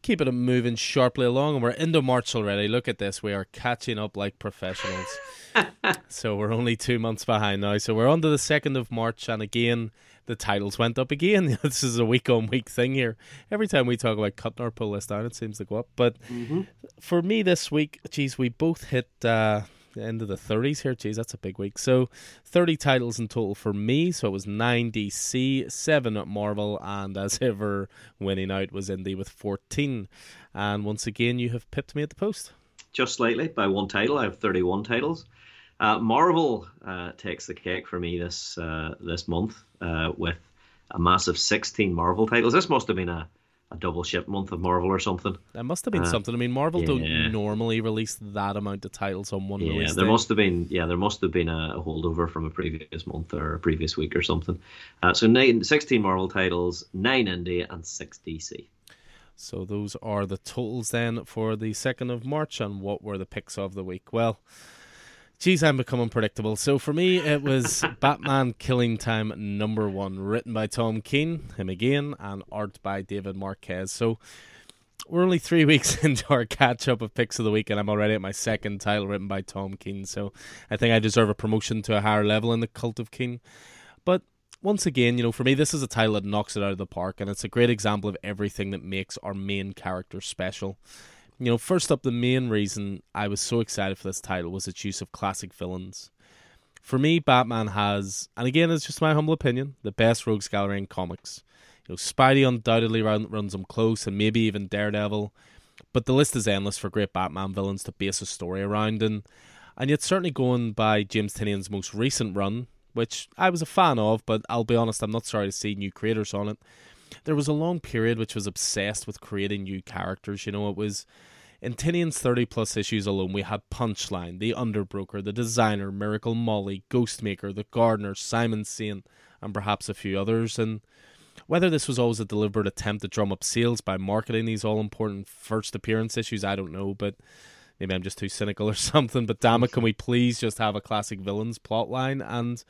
keep it moving sharply along, and we're into March already. Look at this, we are catching up like professionals. so we're only two months behind now. So we're on to the second of March, and again the titles went up again. this is a week on week thing here. Every time we talk about cutting our pull list down, it seems to go up. But mm-hmm. for me this week, geez, we both hit. Uh, the end of the 30s here. Geez, that's a big week. So 30 titles in total for me. So it was 9 DC, 7 at Marvel, and as ever, winning out was Indy with 14. And once again, you have pipped me at the post. Just slightly by one title. I have 31 titles. Uh, Marvel uh, takes the cake for me this uh, this month uh, with a massive 16 Marvel titles. This must have been a a double ship month of Marvel or something. That must have been uh, something. I mean, Marvel yeah. don't normally release that amount of titles on one yeah, release. there day. must have been. Yeah, there must have been a, holdover from a previous month or a previous week or something. Uh, so nine, 16 Marvel titles, nine indie, and six DC. So those are the totals then for the second of March, and what were the picks of the week? Well. Geez, I'm becoming predictable. So for me, it was Batman Killing Time number one, written by Tom King, him again, and art by David Marquez. So we're only three weeks into our catch up of picks of the week, and I'm already at my second title written by Tom King. So I think I deserve a promotion to a higher level in the cult of King. But once again, you know, for me, this is a title that knocks it out of the park, and it's a great example of everything that makes our main character special. You know, first up, the main reason I was so excited for this title was its use of classic villains. For me, Batman has, and again, it's just my humble opinion, the best rogues gallery in comics. You know, Spidey undoubtedly run, runs them close, and maybe even Daredevil. But the list is endless for great Batman villains to base a story around, and and yet certainly going by James Tynion's most recent run, which I was a fan of, but I'll be honest, I'm not sorry to see new creators on it. There was a long period which was obsessed with creating new characters. You know, it was in Tynion's 30 plus issues alone, we had Punchline, The Underbroker, The Designer, Miracle Molly, Ghostmaker, The Gardener, Simon Saint, and perhaps a few others. And whether this was always a deliberate attempt to drum up sales by marketing these all important first appearance issues, I don't know, but maybe I'm just too cynical or something. But damn it, can we please just have a classic villains plotline? And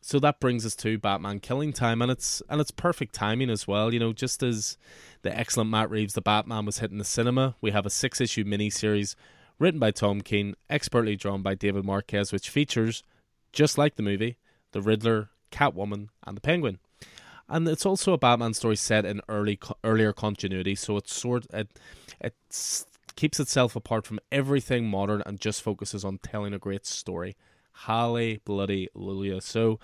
so that brings us to Batman Killing Time, and it's and it's perfect timing as well. You know, just as the excellent Matt Reeves' The Batman was hitting the cinema, we have a six issue miniseries written by Tom King, expertly drawn by David Marquez, which features, just like the movie, the Riddler, Catwoman, and the Penguin. And it's also a Batman story set in early earlier continuity, so it's sort it it keeps itself apart from everything modern and just focuses on telling a great story. Holly bloody Lulia. So,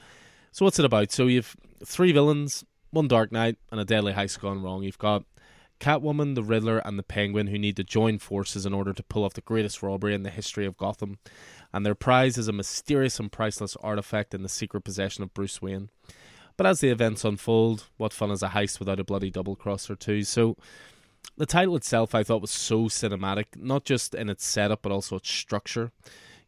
so what's it about? So you've three villains, one Dark Knight, and a deadly heist gone wrong. You've got Catwoman, the Riddler, and the Penguin who need to join forces in order to pull off the greatest robbery in the history of Gotham. And their prize is a mysterious and priceless artifact in the secret possession of Bruce Wayne. But as the events unfold, what fun is a heist without a bloody double cross or two? So, the title itself I thought was so cinematic, not just in its setup, but also its structure.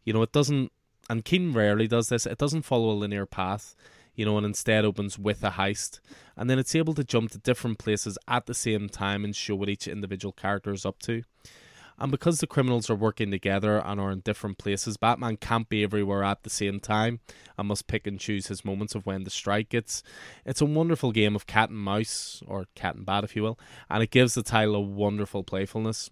You know, it doesn't and King rarely does this. It doesn't follow a linear path, you know, and instead opens with a heist, and then it's able to jump to different places at the same time and show what each individual character is up to. And because the criminals are working together and are in different places, Batman can't be everywhere at the same time and must pick and choose his moments of when to strike. It's it's a wonderful game of cat and mouse, or cat and bat, if you will, and it gives the title a wonderful playfulness.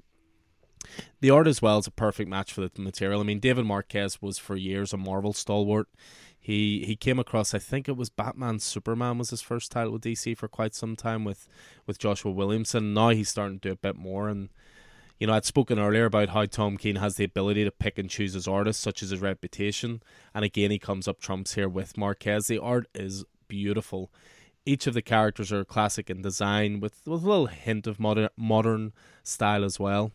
The art as well is a perfect match for the material. I mean, David Marquez was for years a Marvel stalwart. He he came across, I think it was Batman Superman was his first title with DC for quite some time with with Joshua Williamson. Now he's starting to do a bit more and you know, I'd spoken earlier about how Tom King has the ability to pick and choose his artists, such as his reputation. And again, he comes up trumps here with Marquez. The art is beautiful. Each of the characters are classic in design, with, with a little hint of modern modern style as well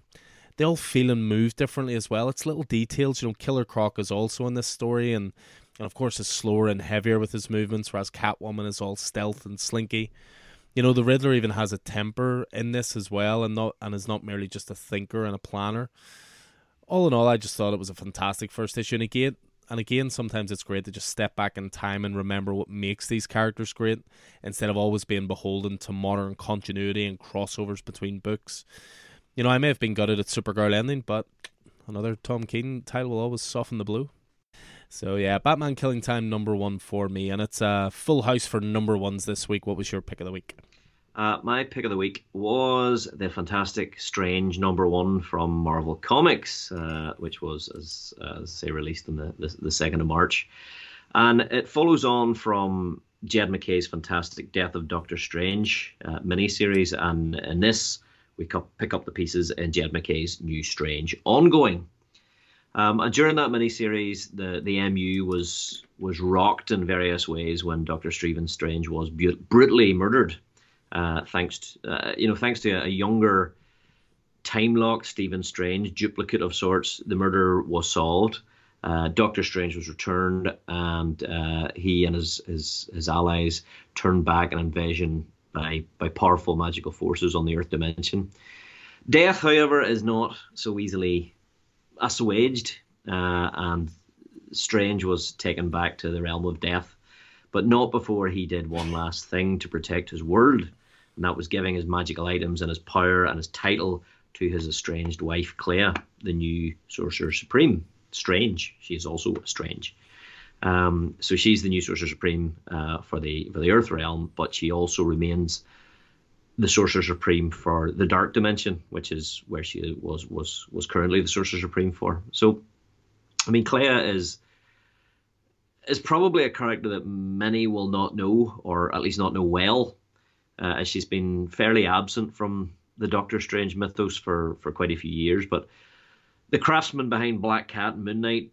they all feel and move differently as well. It's little details. You know, Killer Croc is also in this story, and, and of course is slower and heavier with his movements, whereas Catwoman is all stealth and slinky. You know, the Riddler even has a temper in this as well, and not and is not merely just a thinker and a planner. All in all, I just thought it was a fantastic first issue, and again, and again, sometimes it's great to just step back in time and remember what makes these characters great instead of always being beholden to modern continuity and crossovers between books. You know, I may have been gutted at Supergirl ending, but another Tom King title will always soften the blow. So yeah, Batman Killing Time number one for me, and it's a full house for number ones this week. What was your pick of the week? Uh, my pick of the week was the fantastic Strange number one from Marvel Comics, uh, which was, as, uh, as say, released on the, the, 2nd of March. And it follows on from Jed MacKay's fantastic Death of Doctor Strange uh, miniseries. And in this, we pick up the pieces in Jed MacKay's New Strange ongoing. Um, and during that miniseries, the, the MU was was rocked in various ways when Doctor Stephen Strange was brutally murdered uh, thanks to, uh, you know thanks to a, younger time lock Stephen Strange duplicate of sorts. The murder was solved. Uh, Doctor Strange was returned, and uh, he and his, his his allies turned back an invasion by by powerful magical forces on the Earth dimension. Death, however, is not so easily assuaged, uh, and Strange was taken back to the realm of death, but not before he did one last thing to protect his world and that was giving his magical items and his power and his title to his estranged wife Clea, the new Sorcerer Supreme. Strange, she is also strange. Um, so she's the new Sorcerer Supreme uh, for the for the Earth realm, but she also remains the Sorcerer Supreme for the Dark Dimension, which is where she was was was currently the Sorcerer Supreme for. So, I mean, Clea is is probably a character that many will not know, or at least not know well, uh, as she's been fairly absent from the Doctor Strange mythos for, for quite a few years. But the craftsman behind Black Cat and Moon Knight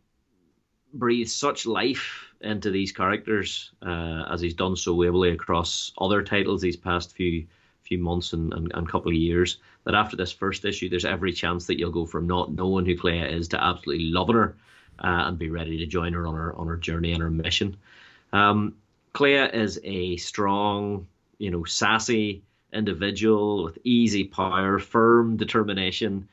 breathes such life into these characters uh, as he's done so ably across other titles these past few few months and, and, and couple of years that after this first issue there's every chance that you'll go from not knowing who Clea is to absolutely loving her uh, and be ready to join her on her on her journey and her mission. Um, Clea is a strong, you know, sassy individual with easy power, firm determination,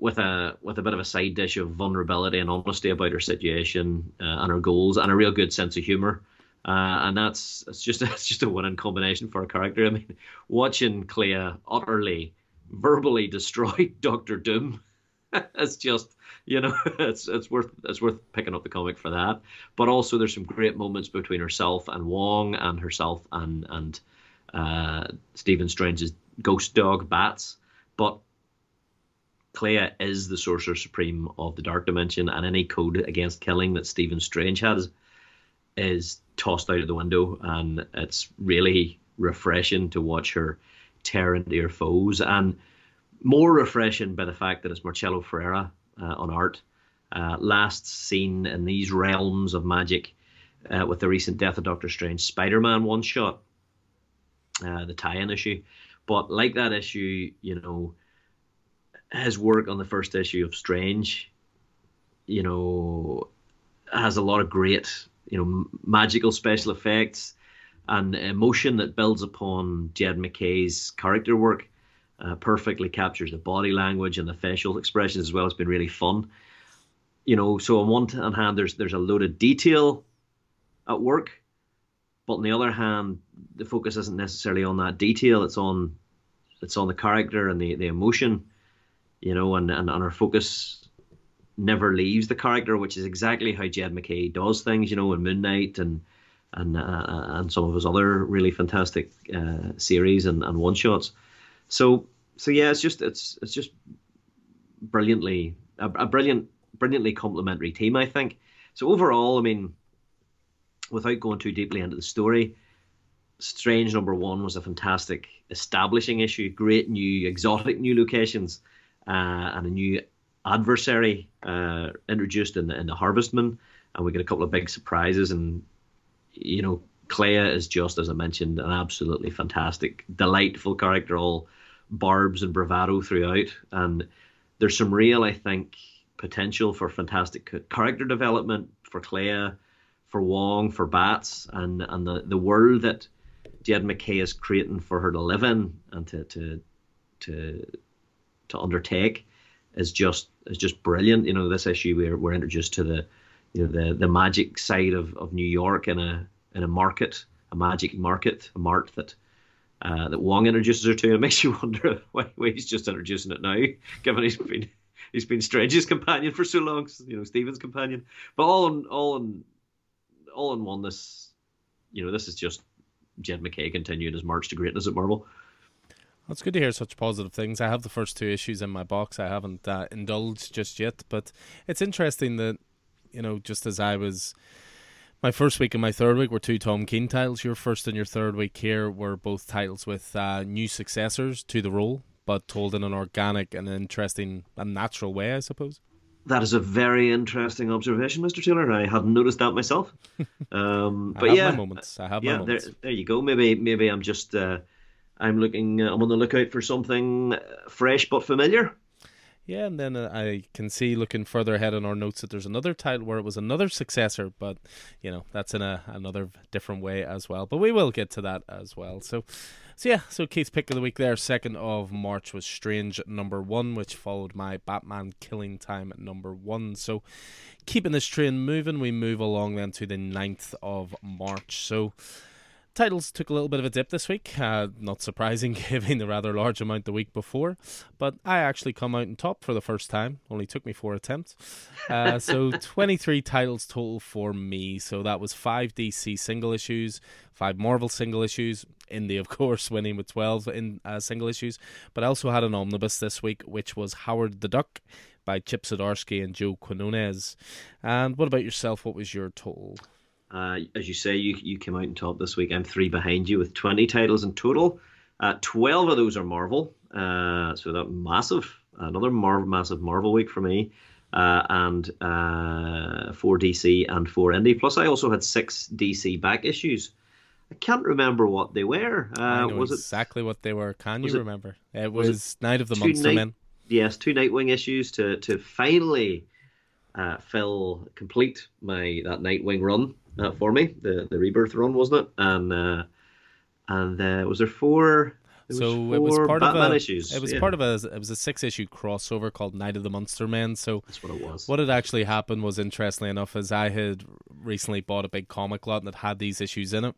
with a with a bit of a side dish of vulnerability and honesty about her situation uh, and her goals, and a real good sense of humor. Uh, and that's it's just it's just a winning combination for a character. I mean, watching Clea utterly verbally destroy Doctor Doom, it's just you know it's it's worth it's worth picking up the comic for that. But also, there's some great moments between herself and Wong, and herself and and uh, Stephen Strange's ghost dog Bats, but Clea is the Sorcerer Supreme of the Dark Dimension, and any code against killing that Stephen Strange has is tossed out of the window, and it's really refreshing to watch her tear into her foes, and more refreshing by the fact that it's Marcelo Ferreira uh, on art. Uh, last seen in these realms of magic uh, with the recent Death of Doctor Strange Spider Man one shot uh, the tie-in issue. But like that issue, you know, his work on the first issue of Strange, you know, has a lot of great, you know, magical special effects and emotion that builds upon Jed MacKay's character work. Uh, perfectly captures the body language and the facial expressions as well. It's been really fun. You know, so on one hand, there's there's a load of detail at work, but on the other hand, the focus isn't necessarily on that detail. It's on it's on the character and the, the emotion, you know, and, and, and our focus never leaves the character, which is exactly how Jed MacKay does things, you know, in Moon Knight and and uh, and some of his other really fantastic uh, series and, and one shots. So so yeah, it's just it's it's just brilliantly a, a brilliant brilliantly complementary team, I think. So overall, I mean, without going too deeply into the story, Strange number one was a fantastic establishing issue, great new exotic new locations, uh, and a new adversary uh, introduced in the in the Harvestman, and we get a couple of big surprises. And you know, Clea is just as I mentioned, an absolutely fantastic, delightful character, all barbs and bravado throughout. And there's some real, I think, potential for fantastic character development for Clea for Wong, for Bats, and and the, the world that Jed MacKay is creating for her to live in and to to to to undertake is just is just brilliant. You know, this issue we're we're introduced to the you know the the magic side of, of New York in a in a market, a magic market, a mart that uh, that Wong introduces her to, it makes you wonder why, why he's just introducing it now, given he's been he's been Strange's companion for so long, you know, Stephen's companion. But all in all in all in one, this you know, this is just Jed MacKay continuing his march to greatness at Marvel. It's good to hear such positive things. I have the first two issues in my box. I haven't uh, indulged just yet, but it's interesting that you know, just as I was my first week and my third week were two Tom King titles. Your first and your third week here were both titles with uh, new successors to the role, but told in an organic and interesting and natural way, I suppose. That is a very interesting observation, Mr. Taylor. I hadn't noticed that myself. Um, but yeah, moments. I have yeah, moments. There, there you go. Maybe, maybe I'm just, uh, I'm looking, uh, I'm on the lookout for something fresh but familiar. Yeah, and then uh, I can see looking further ahead in our notes that there's another title where it was another successor, but you know that's in a another different way as well. But we will get to that as well. So, so yeah, so Keith's pick of the week there, second of March was Strange number one, which followed my Batman Killing Time number one. So, keeping this train moving, we move along then to the 9th of March. So Titles took a little bit of a dip this week, uh, not surprising given the rather large amount the week before. But I actually come out on top for the first time. Only took me four attempts. Uh, so 23 titles total for me. So that was five DC single issues, five Marvel single issues, Indy, of course, winning with 12 in uh, single issues. But I also had an omnibus this week, which was Howard the Duck by Chip Zdarsky and Joe Quinones. And what about yourself? What was your total? Uh, as you say, you you came out on top this week. I'm three behind you with 20 titles in total. Uh, 12 of those are Marvel, uh, so that massive, another Marvel, massive Marvel week for me, uh, and uh, four DC and four Indie. Plus, I also had six DC back issues. I can't remember what they were. Uh, I know was exactly it, what they were. Can you remember? It was, was it Night of the Monster night, Men. Yes, two Nightwing issues to to finally uh, fill complete my that Nightwing run uh, for me, the the rebirth run, wasn't it? And uh, and uh, was there four? There so was it was part Batman of a issues. it was yeah. part of a it was a six issue crossover called Night of the Monster Men. So that's what it was. What had actually happened was interestingly enough, as I had recently bought a big comic lot that had these issues in it.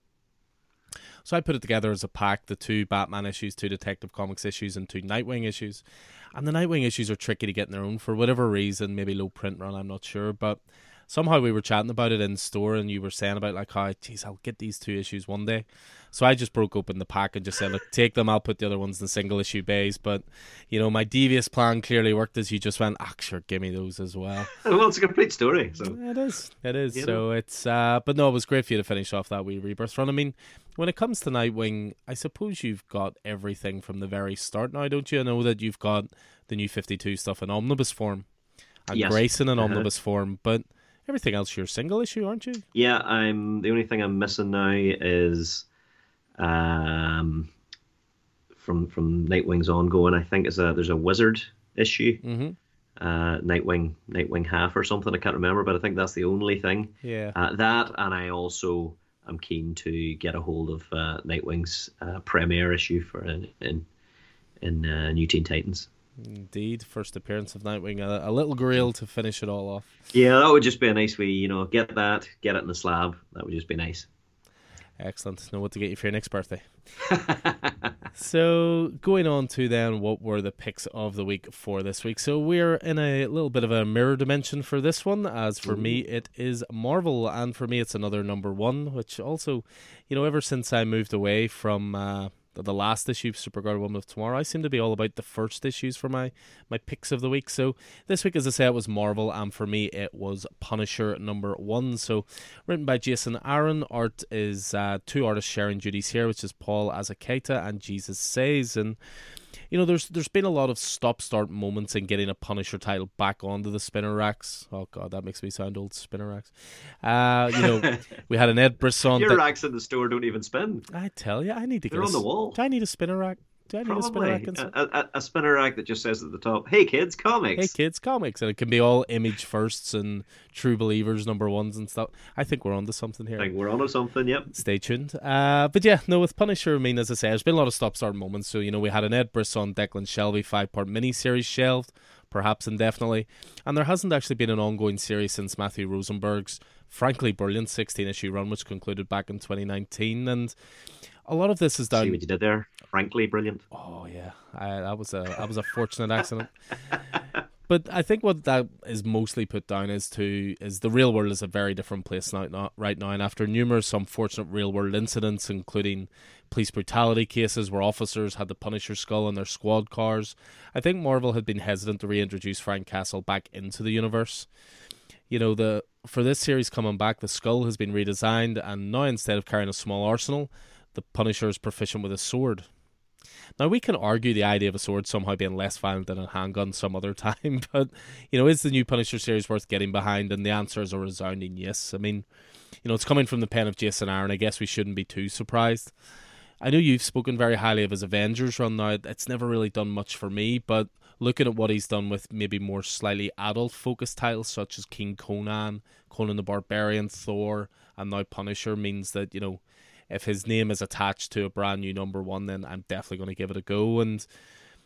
So I put it together as a pack: the two Batman issues, two Detective Comics issues, and two Nightwing issues. And the Nightwing issues are tricky to get in their own for whatever reason, maybe low print run, I'm not sure, but somehow we were chatting about it in store and you were saying about like how geez I'll get these two issues one day. So I just broke open the pack and just said look take them. I'll put the other ones in single issue bays but you know my devious plan clearly worked as you just went ah sure give me those as well. Well it's a complete story so. It is. It is. You so know. it's uh but no it was great for you to finish off that wee rebirth run. I mean when it comes to Nightwing I suppose you've got everything from the very start now don't you? I know that you've got the new 52 stuff in omnibus form and yes. Grayson in uh-huh. omnibus form but Everything else you're single issue, aren't you? Yeah, I'm. The only thing I'm missing now is, um, from from Nightwing's ongoing. I think is a there's a Wizard issue. Mm-hmm. Uh, Nightwing, Nightwing half or something. I can't remember, but I think that's the only thing. Yeah. Uh, that and I also am keen to get a hold of uh, Nightwing's uh, premiere issue for in in, in uh, New Teen Titans. Indeed, first appearance of Nightwing, a, a, little grill to finish it all off. Yeah, that would just be a nice way, you know, get that, get it in the slab. That would just be nice. Excellent. Know what to get you for your next birthday. so, going on to then, what were the picks of the week for this week? So, we're in a little bit of a mirror dimension for this one. As for me, it is Marvel, and for me, it's another number one, which also, you know, ever since I moved away from. Uh, the, last issue of Supergirl Woman of Tomorrow. I seem to be all about the first issues for my my picks of the week. So this week, as I say, it was Marvel, and for me, it was Punisher number one. So written by Jason Aaron. Art is uh, two artists sharing duties here, which is Paul Azaceta and Jesus Saiz, and you know, there's there's been a lot of stop start moments in getting a Punisher title back onto the spinner racks. Oh god, that makes me sound old. Spinner racks. Uh, you know, we had an Ed Brisson. Your that, racks in the store don't even spin. I tell you, I need to They're get on a, the wall. Do I need a spinner rack? Do I need Probably. a spinner rack? A, a, a, spinner rack that just says at the top, "Hey kids, comics." Hey kids, comics, and it can be all image firsts and true believers number ones and stuff. I think we're onto something here. I think we're onto something. Yep. Stay tuned. Uh, but yeah, no, with Punisher, I mean, as I say, there's been a lot of stop start moments. So you know, we had an Ed Brisson, Declan Shalvey five part miniseries shelved. perhaps indefinitely. And there hasn't actually been an ongoing series since Matthew Rosenberg's frankly brilliant 16 issue run, which concluded back in 2019. And a lot of this is down. See what you did there? Frankly brilliant. Oh yeah, I, that was a that was a fortunate accident. But I think what that is mostly put down is to is the real world is a very different place now, not right now. And after numerous unfortunate real world incidents, including police brutality cases where officers had the Punisher skull in their squad cars, I think Marvel had been hesitant to reintroduce Frank Castle back into the universe. You know, the for this series coming back, the skull has been redesigned, and now instead of carrying a small arsenal, the Punisher is proficient with a sword. Now we can argue the idea of a sword somehow being less violent than a handgun some other time, but you know, is the new Punisher series worth getting behind? And the answer is a resounding yes. I mean, you know, it's coming from the pen of Jason Aaron. I guess we shouldn't be too surprised. I know you've spoken very highly of his Avengers run now. It's never really done much for me, but looking at what he's done with maybe more slightly adult focused titles such as King Conan, Conan the Barbarian, Thor, and now Punisher means that, you know, if his name is attached to a brand new number one, then I'm definitely going to give it a go. And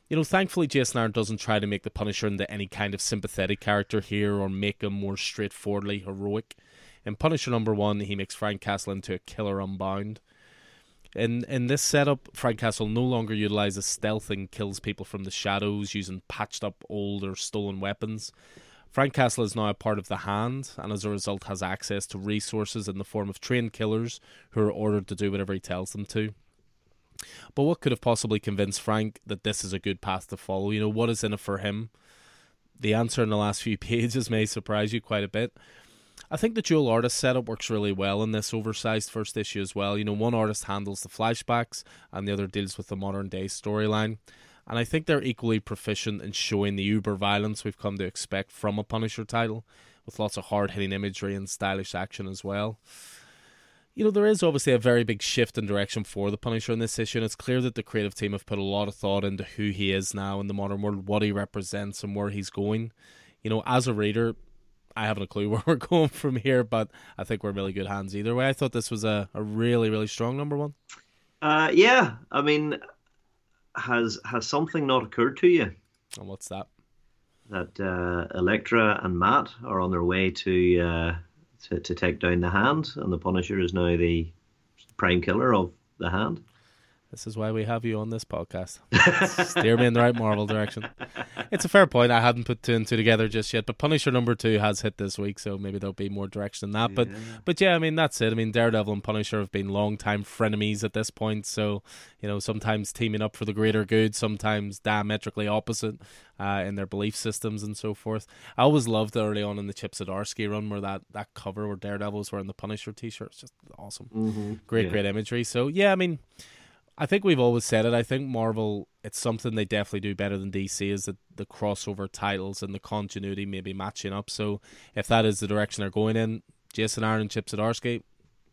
you know, thankfully, Jason Aaron doesn't try to make the Punisher into any kind of sympathetic character here or make him more straightforwardly heroic. In Punisher number one, he makes Frank Castle into a killer unbound. In in this setup, Frank Castle no longer utilizes stealth and kills people from the shadows using patched up old or stolen weapons. Frank Castle is now a part of the Hand, and as a result has access to resources in the form of trained killers who are ordered to do whatever he tells them to. But what could have possibly convinced Frank that this is a good path to follow? You know, what is in it for him? The answer in the last few pages may surprise you quite a bit. I think the dual artist setup works really well in this oversized first issue as well. You know, one artist handles the flashbacks and the other deals with the modern day storyline. And I think they're equally proficient in showing the uber violence we've come to expect from a Punisher title, with lots of hard hitting imagery and stylish action as well. You know, there is obviously a very big shift in direction for the Punisher in this issue, and it's clear that the creative team have put a lot of thought into who he is now in the modern world, what he represents, and where he's going. You know, as a reader, I haven't a clue where we're going from here, but I think we're really good hands either way. I thought this was a, a really, really strong number one. Uh, yeah, I mean, has has something not occurred to you? And what's that? That uh, Elektra and Matt are on their way to, uh, to to take down the Hand, and the Punisher is now the prime killer of the Hand. This is why we have you on this podcast. Steer me in the right Marvel direction. It's a fair point. I hadn't put two and two together just yet, but Punisher number two has hit this week, so maybe there'll be more direction than that. But yeah. but yeah, I mean that's it. I mean Daredevil and Punisher have been long time frenemies at this point, so you know sometimes teaming up for the greater good, sometimes diametrically opposite uh, in their belief systems and so forth. I always loved early on in the Chip Zdarsky run where that that cover where Daredevil was wearing the Punisher t-shirt. It's just awesome, mm-hmm. great yeah. great imagery. So yeah, I mean. I think we've always said it. I think Marvel, it's something they definitely do better than DC is that the crossover titles and the continuity maybe matching up. So if that is the direction they're going in, Jason Aaron and Chip Zdarsky,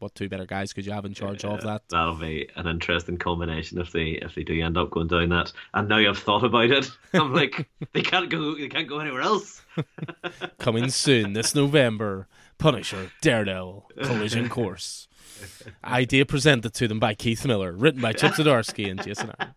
what two better guys could you have in charge yeah, of that? That'll be an interesting combination if they if they do end up going down that. And now I've thought about it, I'm like they can't go they can't go anywhere else. Coming soon this November, Punisher, Daredevil, Collision Course. Idea presented to them by Keith Miller, written by Chip Zdarsky and Jason Aaron.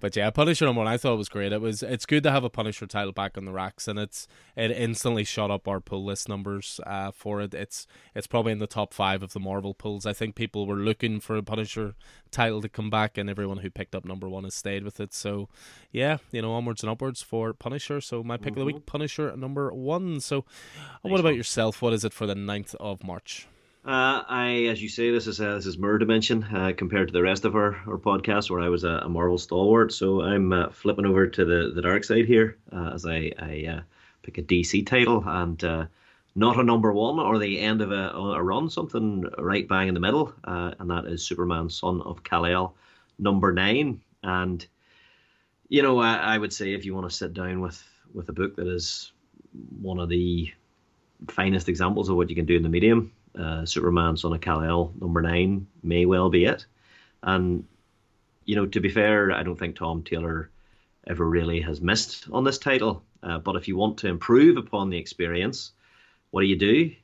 But yeah, Punisher number one, I thought it was great. It was it's good to have a Punisher title back on the racks, and it's it instantly shot up our pull list numbers uh, for it. It's it's probably in the top five of the Marvel pulls. I think people were looking for a Punisher title to come back, and everyone who picked up number one has stayed with it. So yeah, you know, onwards and upwards for Punisher. So my pick mm-hmm. of the week, mm-hmm. Punisher number one. So, nice what about one. yourself? What is it for the 9th of March? Uh, I, as you say, this is uh, this is Mirror Dimension uh, compared to the rest of our, our podcast, where I was a, a Marvel stalwart. So I'm uh, flipping over to the, the dark side here uh, as I, I uh, pick a DC title and not a number one or the end of a, a run, something right bang in the middle, and that is Superman, Son of Kal-El, number nine. And you know, I, I would say if you want to sit down with with a book that is one of the finest examples of what you can do in the medium uh, Superman, Son of Kal-El, number nine, may well be it. And, you know, to be fair, I don't think Tom Taylor ever really has missed on this title. Uh, but if you want to improve upon the experience, what do you do?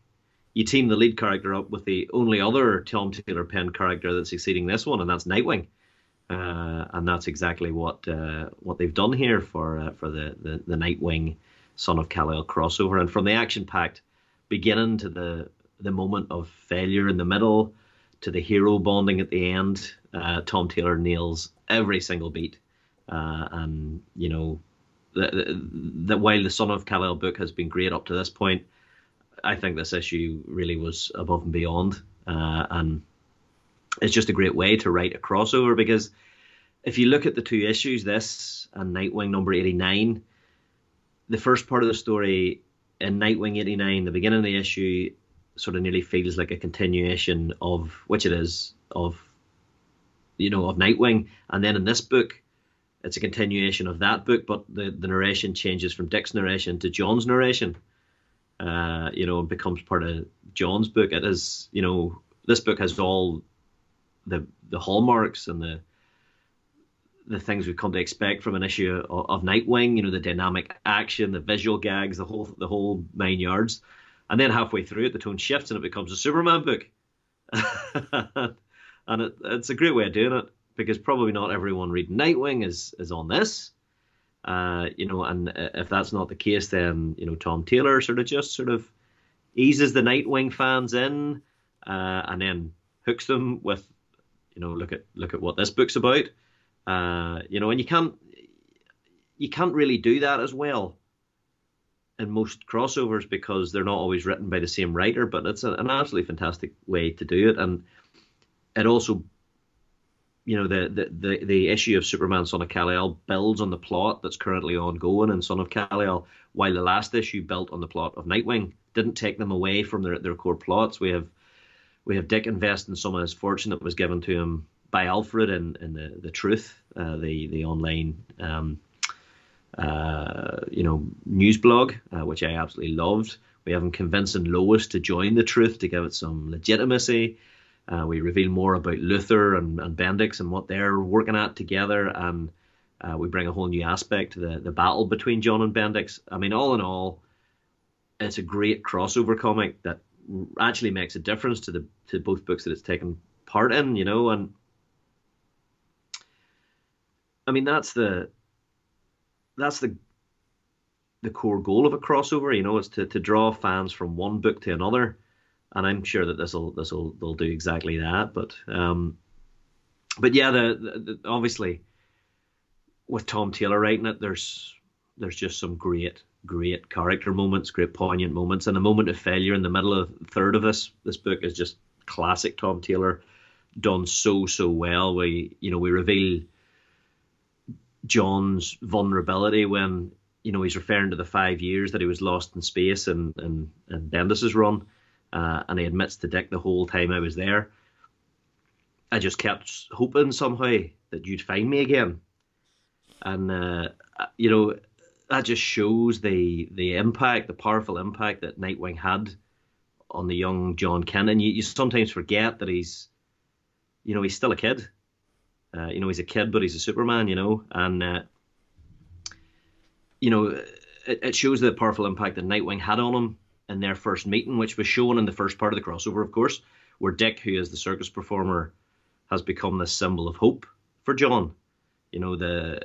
You team the lead character up with the only other Tom Taylor pen character that's succeeding this one, and that's Nightwing. uh, and that's exactly what uh, what they've done here for uh, for the, the the Nightwing Son of Kal-El crossover, and from the action packed beginning to the the moment of failure in the middle to the hero bonding at the end, uh, Tom Taylor nails every single beat, uh, and you know that while the Son of Kal-El book has been great up to this point, I think this issue really was above and beyond, uh, and it's just a great way to write a crossover because if you look at the two issues, this and Nightwing number eighty nine, the first part of the story in Nightwing eighty nine, the beginning of the issue, sort of nearly feels like a continuation of which it is of you know of Nightwing, and then in this book it's a continuation of that book, but the, the narration changes from Dick's narration to John's narration. Uh, you know, and becomes part of John's book. It is, you know, this book has all the the hallmarks and the the things we've come to expect from an issue of, of Nightwing. You know, the dynamic action, the visual gags, the whole the whole nine yards. And then halfway through it, the tone shifts and it becomes a Superman book. and it, it's a great way of doing it because probably not everyone reading Nightwing is is on this. Uh, you know, and if that's not the case, then you know Tom Taylor sort of just sort of eases the Nightwing fans in, uh, and then hooks them with, you know, look at look at what this book's about. Uh, you know, and you can't you can't really do that as well in most crossovers because they're not always written by the same writer. But it's an absolutely fantastic way to do it, and it also you know the, the the the issue of Superman Son of Kal-El builds on the plot that's currently ongoing in Son of Kal-El, while the last issue built on the plot of Nightwing. Didn't take them away from their their core plots. We have we have Dick investing some of his fortune that was given to him by Alfred in, in the the Truth, uh, the the online um, uh, you know news blog, uh, which I absolutely loved. We have him convincing Lois to join the Truth to give it some legitimacy. Uh, we reveal more about Luthor and, and Bendix and what they're working at together, and uh, we bring a whole new aspect to the, the battle between John and Bendix. I mean, all in all, it's a great crossover comic that actually makes a difference to the to both books that it's taken part in, you know, and I mean that's the that's the the core goal of a crossover, you know, is to, to draw fans from one book to another and I'm sure that this will this will they'll do exactly that. But um, but yeah, the, the, the, obviously with Tom Taylor writing it, there's there's just some great great character moments, great poignant moments, and a moment of failure in the middle of third of this this book is just classic Tom Taylor, done so so well. We you know we reveal John's vulnerability when you know he's referring to the five years that he was lost in space and and and Bendis's run uh, and he admits to Dick the whole time I was there. I just kept hoping somehow that you'd find me again, and uh, you know that just shows the the impact, the powerful impact that Nightwing had on the young John Kent. You, you sometimes forget that he's, you know, he's still a kid. Uh, you know, he's a kid, but he's a Superman. You know, and uh, you know, it, it shows the powerful impact that Nightwing had on him in their first meeting, which was shown in the first part of the crossover, of course, where Dick, who is the circus performer, has become this symbol of hope for John. You know, the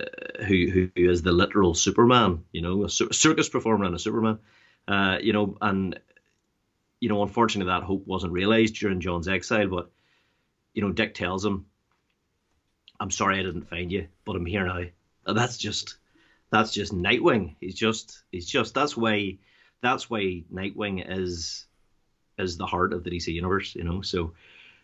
who who is the literal Superman. You know, a circus performer and a Superman. Uh, you know, and you know, unfortunately, that hope wasn't realized during John's exile. But you know, Dick tells him, "I'm sorry I didn't find you, but I'm here now." And that's just that's just Nightwing. He's just he's just that's why that's why Nightwing is is the heart of the DC universe, you know. So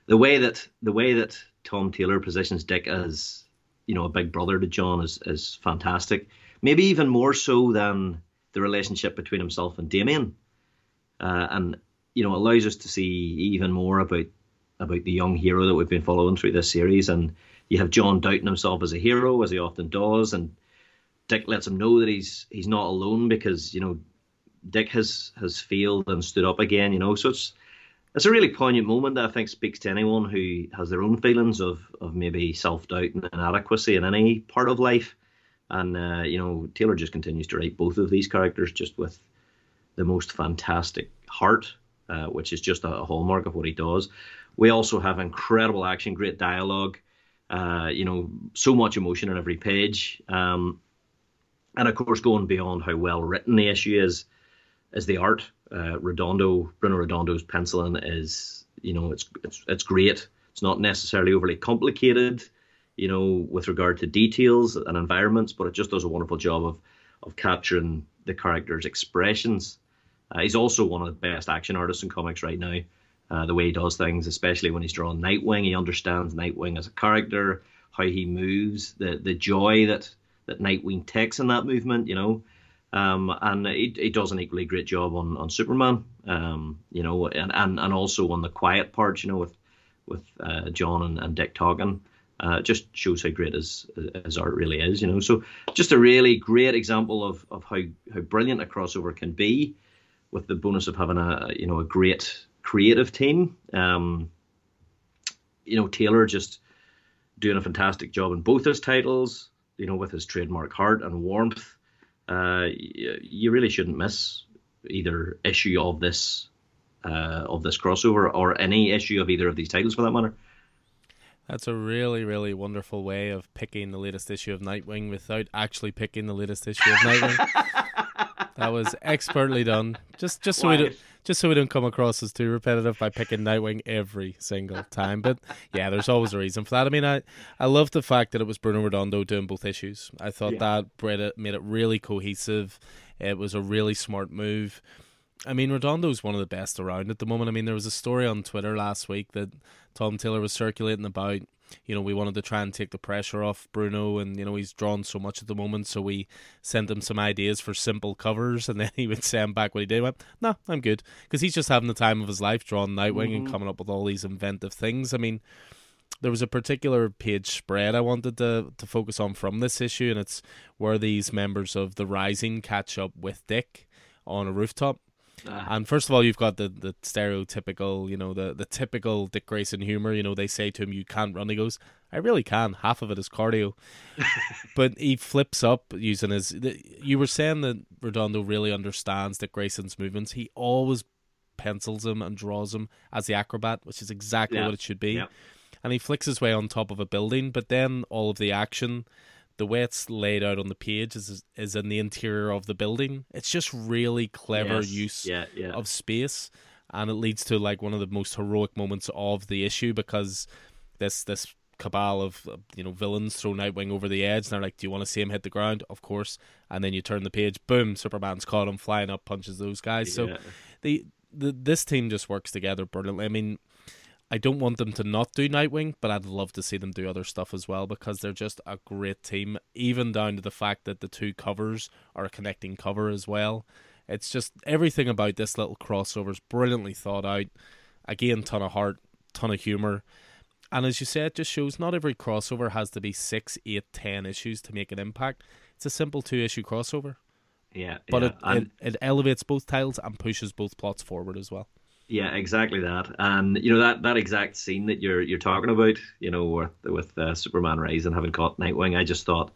the way that the way that Tom Taylor positions Dick as you know a big brother to John is is fantastic. Maybe even more so than the relationship between himself and Damian, uh, and you know allows us to see even more about about the young hero that we've been following through this series. And you have John doubting himself as a hero, as he often does, and Dick lets him know that he's he's not alone because you know Dick has has failed and stood up again. You know, so it's it's a really poignant moment that I think speaks to anyone who has their own feelings of of maybe self doubt and inadequacy in any part of life. And uh, you know, Taylor just continues to write both of these characters just with the most fantastic heart, uh, which is just a, hallmark of what he does. We also have incredible action, great dialogue. Uh, you know, so much emotion in every page. Um, and of course, going beyond how well written the issue is, is the art. Uh, Redondo, Bruno Redondo's penciling is, you know, it's it's it's great. It's not necessarily overly complicated, you know, with regard to details and environments, but it just does a wonderful job of of capturing the characters' expressions. Uh, he's also one of the best action artists in comics right now. Uh, the way he does things, especially when he's drawing Nightwing, he understands Nightwing as a character, how he moves, the the joy that that Nightwing takes in that movement, you know. Um, and he, he does an equally great job on, on Superman, um, you know, and, and, and also on the quiet parts, you know, with with uh, John and, and Dick talking. Uh, just shows how great his his art really is, you know. So just a really great example of, of how, how brilliant a crossover can be, with the bonus of having a you know a great creative team. Um, you know, Taylor just doing a fantastic job in both his titles you know, with his trademark heart and warmth, uh, you really shouldn't miss either issue of this uh, of this crossover or any issue of either of these titles for that matter. That's a really, really wonderful way of picking the latest issue of Nightwing without actually picking the latest issue of Nightwing. that was expertly done. Just, just so we don't, just so we don't come across as too repetitive by picking Nightwing every single time. But yeah, there's always a reason for that. I mean, I I love the fact that it was Bruno Redondo doing both issues. I thought yeah. that made it really cohesive. It was a really smart move. I mean, Redondo's one of the best around at the moment. I mean, there was a story on Twitter last week that Tom Taylor was circulating about you know, we wanted to try and take the pressure off Bruno, and you know he's drawn so much at the moment, so we sent him some ideas for simple covers, and then he would send back what he did. He went, "No, I'm good," because he's just having the time of his life drawing Nightwing mm-hmm. and coming up with all these inventive things. I mean, there was a particular page spread I wanted to to focus on from this issue, and it's where these members of the Rising catch up with Dick on a rooftop uh, and first of all, you've got the, the stereotypical, you know, the, the typical Dick Grayson humor. You know, they say to him, "You can't run." He goes, "I really can. Half of it is cardio." but he flips up using his. You were saying that Redondo really understands Dick Grayson's movements. He always pencils him and draws him as the acrobat, which is exactly yeah. what it should be. Yeah. And he flicks his way on top of a building, but then all of the action the way it's laid out on the page is is in the interior of the building. It's just really clever yes. use yeah, yeah. of space, and it leads to like one of the most heroic moments of the issue because this this cabal of you know villains throw Nightwing over the edge. And they're like, "Do you want to see him hit the ground?" Of course. And then you turn the page, boom! Superman's caught him flying up, punches those guys. Yeah. So the the this team just works together brilliantly. I mean, I don't want them to not do Nightwing, but I'd love to see them do other stuff as well because they're just a great team, even down to the fact that the two covers are a connecting cover as well. It's just everything about this little crossover is brilliantly thought out. Again, ton of heart, ton of humor. And as you said, it just shows not every crossover has to be six, eight, ten issues to make an impact. It's a simple two issue crossover. Yeah. But yeah. It, it, it elevates both titles and pushes both plots forward as well. Yeah, exactly that, and you know that that exact scene that you're you're talking about, you know, with with uh, Superman Rising having caught Nightwing, I just thought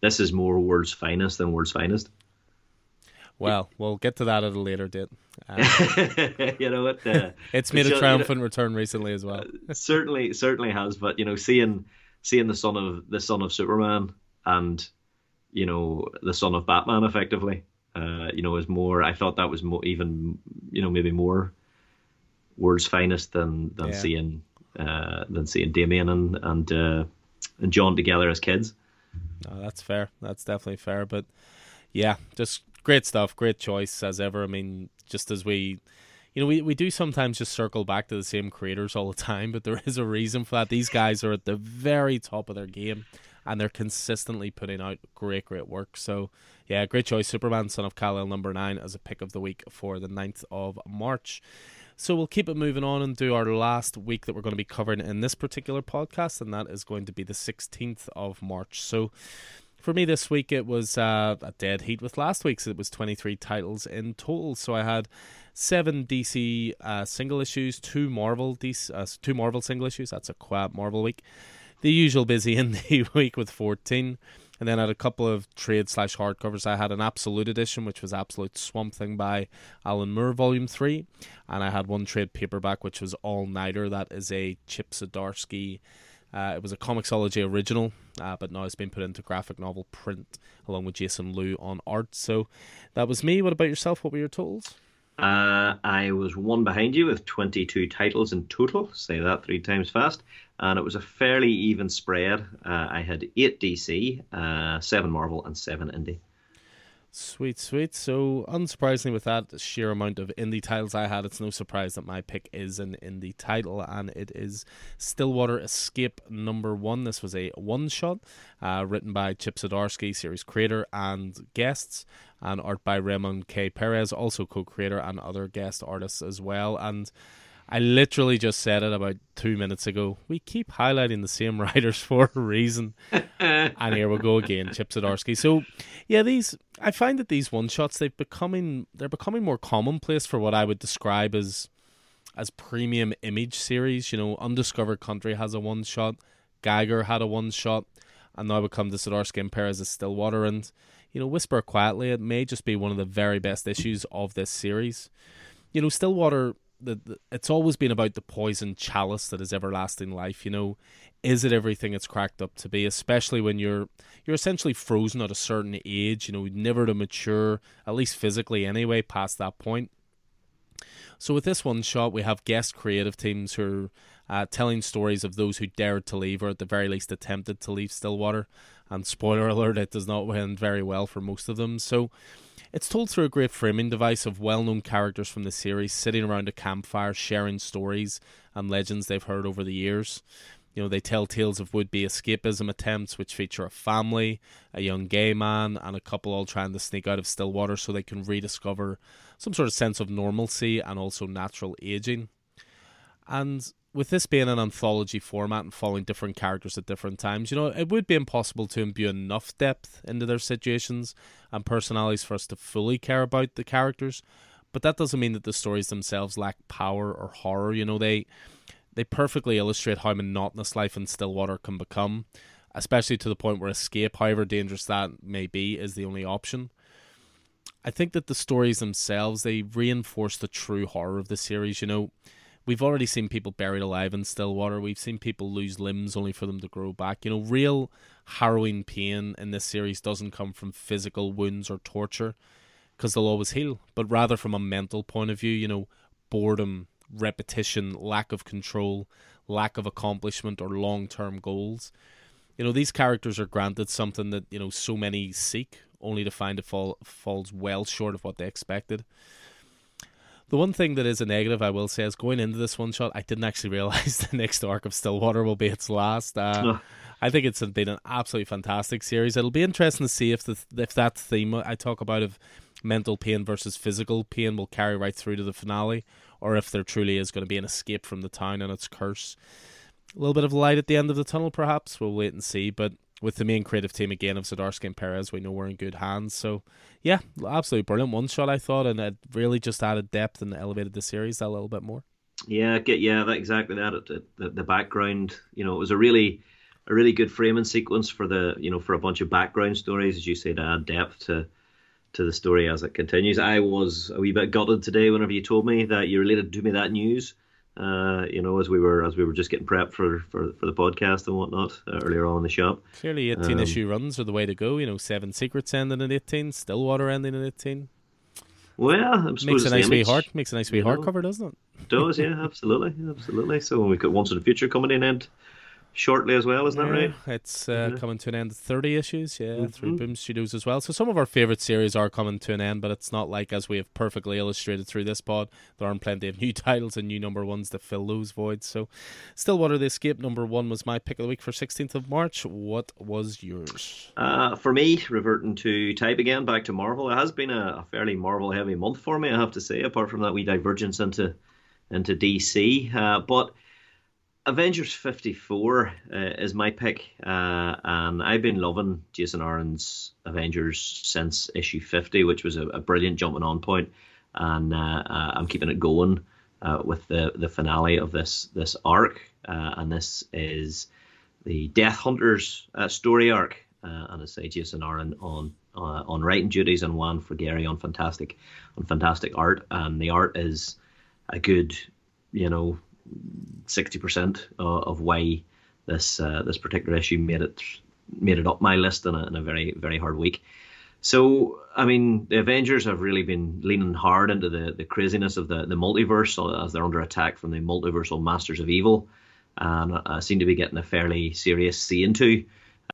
this is more World's Finest than World's Finest. Well, we'll get to that at a later date. Um, you know what? Uh, it's made a triumphant you know, return recently as well. Uh, certainly, certainly has. But you know, seeing seeing the son of the son of Superman and you know the son of Batman, effectively, uh, you know, is more. I thought that was more, even you know maybe more world's finest than than yeah. seeing uh, than seeing Damian and and uh, and John together as kids. No, that's fair. That's definitely fair. But yeah, just great stuff. Great choice as ever. I mean, just as we. You know, we, we do sometimes just circle back to the same creators all the time, but there is a reason for that. These guys are at the very top of their game and they're consistently putting out great, great work. So, yeah, great choice. Superman, son of Kal-El, number nine, as a pick of the week for the 9th of March. So we'll keep it moving on and do our last week that we're going to be covering in this particular podcast, and that is going to be the 16th of March. So for me this week, it was uh, a dead heat with last week's. It was 23 titles in total. So I had seven DC uh, single issues, two Marvel DC, uh, two Marvel single issues. That's a quad Marvel week. The usual busy indie week with 14. And then I had a couple of trade slash hardcovers. I had an Absolute edition, which was Absolute Swamp Thing by Alan Moore, Volume 3. And I had one trade paperback, which was All Nighter. That is a Chip Zdarsky Uh, it was a Comixology original, uh, but now it's been put into graphic novel print along with Jason Loo on art. So that was me. What about yourself? What were your totals? Uh, I was one behind you with 22 titles in total. Say that three times fast. And it was a fairly even spread. Uh, I had 8 DC, uh, 7 Marvel, and 7 Indie. Sweet, sweet. So, unsurprisingly, with that sheer amount of indie titles I had, it's no surprise that my pick is an indie title, and it is Stillwater Escape number one. This was a one shot uh, written by Chip Zdarsky, series creator and guests, and art by Raymond K. Perez, also co creator and other guest artists as well. And I literally just said it about two minutes ago. We keep highlighting the same writers for a reason. and here we go again, Chip Zdarsky. So yeah, these I find that these one shots they've becoming they're becoming more commonplace for what I would describe as as premium image series. You know, Undiscovered Country has a one shot, Geiger had a one shot, and now we come to Zdarsky and Perez as Stillwater and you know, Whisper Quietly, it may just be one of the very best issues of this series. You know, Stillwater the, the, it's always been about the poison chalice that is everlasting life. You know, is it everything it's cracked up to be? Especially when you're you're essentially frozen at a certain age. You know, never to mature, at least physically anyway, past that point. So with this one shot, we have guest creative teams who are uh, telling stories of those who dared to leave, or at the very least attempted to leave Stillwater. And spoiler alert, it does not end very well for most of them. So it's told through a great framing device of well known characters from the series sitting around a campfire sharing stories and legends they've heard over the years. You know, they tell tales of would be escapism attempts, which feature a family, a young gay man, and a couple all trying to sneak out of Stillwater so they can rediscover some sort of sense of normalcy and also natural aging. And with this being an anthology format and following different characters at different times, you know, it would be impossible to imbue enough depth into their situations and personalities for us to fully care about the characters. But that doesn't mean that the stories themselves lack power or horror. You know, they they perfectly illustrate how monotonous life in Stillwater can become, especially to the point where escape, however dangerous that may be, is the only option. I think that the stories themselves they reinforce the true horror of the series. You know, We've already seen people buried alive in Stillwater. We've seen people lose limbs only for them to grow back. You know, real harrowing pain in this series doesn't come from physical wounds or torture because they'll always heal, but rather from a mental point of view, you know, boredom, repetition, lack of control, lack of accomplishment, or long term goals. You know, these characters are granted something that, you know, so many seek, only to find it fall, falls well short of what they expected. The one thing that is a negative, I will say, is going into this one shot, I didn't actually realize the next arc of Stillwater will be its last. Uh, I think it's been an absolutely fantastic series. It'll be interesting to see if the if that theme I talk about of mental pain versus physical pain will carry right through to the finale, or if there truly is going to be an escape from the town and its curse. A little bit of light at the end of the tunnel, perhaps. We'll wait and see. But with the main creative team again of Zdarsky and Perez, we know we're in good hands. So, yeah, absolutely brilliant one shot, I thought, and it really just added depth and elevated the series a little bit more. Yeah, get yeah, exactly that. It, the, the background, you know, it was a really a really good framing sequence for the you know for a bunch of background stories, as you say, to add depth to to the story as it continues. I was a wee bit gutted today whenever you told me that you related to me that news uh, you know, as we were as we were just getting prepped for for, for the podcast and whatnot uh, earlier on in the shop. Clearly, eighteen um, issue runs are the way to go. You know, seven secrets ending in eighteen, Stillwater ending in eighteen. Well, makes a nice wee heart makes a nice wee heart cover, doesn't it? Does yeah, absolutely, absolutely. So we've got Once and Future coming in and shortly as well, isn't yeah, that right? It's uh, yeah. coming to an end. Thirty issues, yeah, mm-hmm. through Boom Studios as well. So some of our favorite series are coming to an end, but it's not like as we have perfectly illustrated through this pod. There aren't plenty of new titles and new number ones to fill those voids. So, Stillwater the Escape number one was my pick of the week for sixteenth of March. What was yours? Uh, for me, reverting to type again, back to Marvel. It has been a, a fairly Marvel heavy month for me, I have to say. Apart from that, we divergence into into DC, uh, but Avengers 54 uh, is my pick, uh, and I've been loving Jason Aaron's Avengers since issue 50, which was a, a brilliant jumping on point, and uh, uh I'm keeping it going uh, with the, the finale of this this arc, uh, and this is the Death Hunters story arc, and I say Jason Aaron on on writing duties and Juan Frigeri on fantastic on fantastic art, and the art is a good, you know sixty percent of why this uh, this particular issue made it made it up my list in a, in a very very hard week. So I mean, the Avengers have really been leaning hard into the, the craziness of the, the multiverse as they're under attack from the multiversal masters of evil, and uh, seem to be getting a fairly serious see into.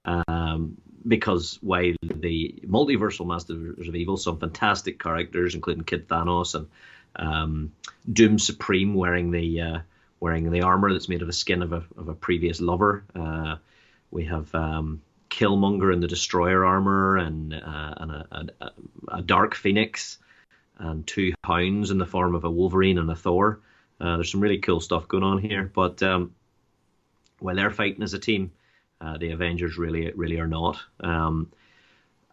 Um, because while the multiversal masters of evil, some fantastic characters, including Kid Thanos and um, Doom Supreme, wearing the uh, wearing the armor that's made of the skin of a of a previous lover. Uh, we have um, Killmonger in the Destroyer armor, and, uh, and a, a, a, Dark Phoenix, and two Hounds in the form of a Wolverine and a Thor. Uh, there's some really cool stuff going on here, but um, while they're fighting as a team, uh, the Avengers really really are not. Um,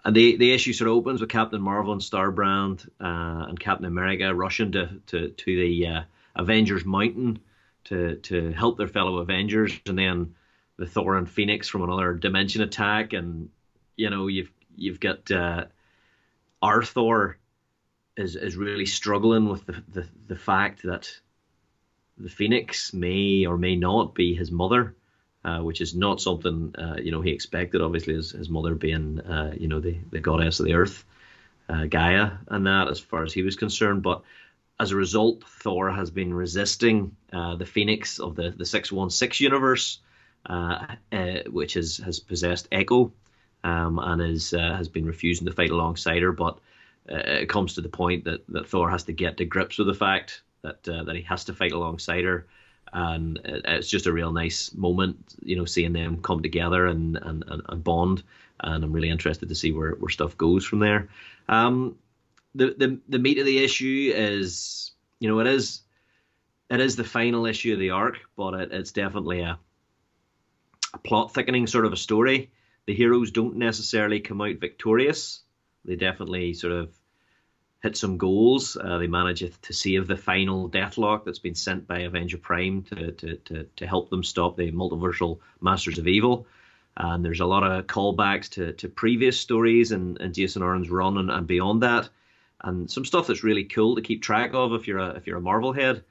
and the the issue sort of opens with Captain Marvel and Starbrand uh, and Captain America rushing to to to the uh, Avengers Mountain to to help their fellow Avengers, and then the Thor and Phoenix from another dimension attack, and you know you've you've got uh, is is really struggling with the, the the fact that the Phoenix may or may not be his mother. Uh, which is not something uh, you know he expected. Obviously, his, his mother being uh, you know the, the goddess of the earth, uh, Gaia, and that as far as he was concerned. But as a result, Thor has been resisting uh, the Phoenix of the the six one six universe, which has has possessed Echo, um, and is has been refusing to fight alongside her. But it comes to the point that, that Thor has to get to grips with the fact that that he has to fight alongside her and it's just a real nice moment, you know, seeing them come together and and, and, bond. And I'm really interested to see where, where stuff goes from there. Um, the, the the meat of the issue is, you know, it is it is the final issue of the arc, but it, it's definitely a, a plot thickening sort of a story. The heroes don't necessarily come out victorious. They definitely sort of hit some goals. Uh, they manage to save the final Deathlok that's been sent by Avenger Prime to, to, to, to help them stop the multiversal Masters of Evil. And there's a lot of callbacks to, to previous stories and, and Jason Aaron's run and, and beyond that. And some stuff that's really cool to keep track of if you're a if you're a Marvel head.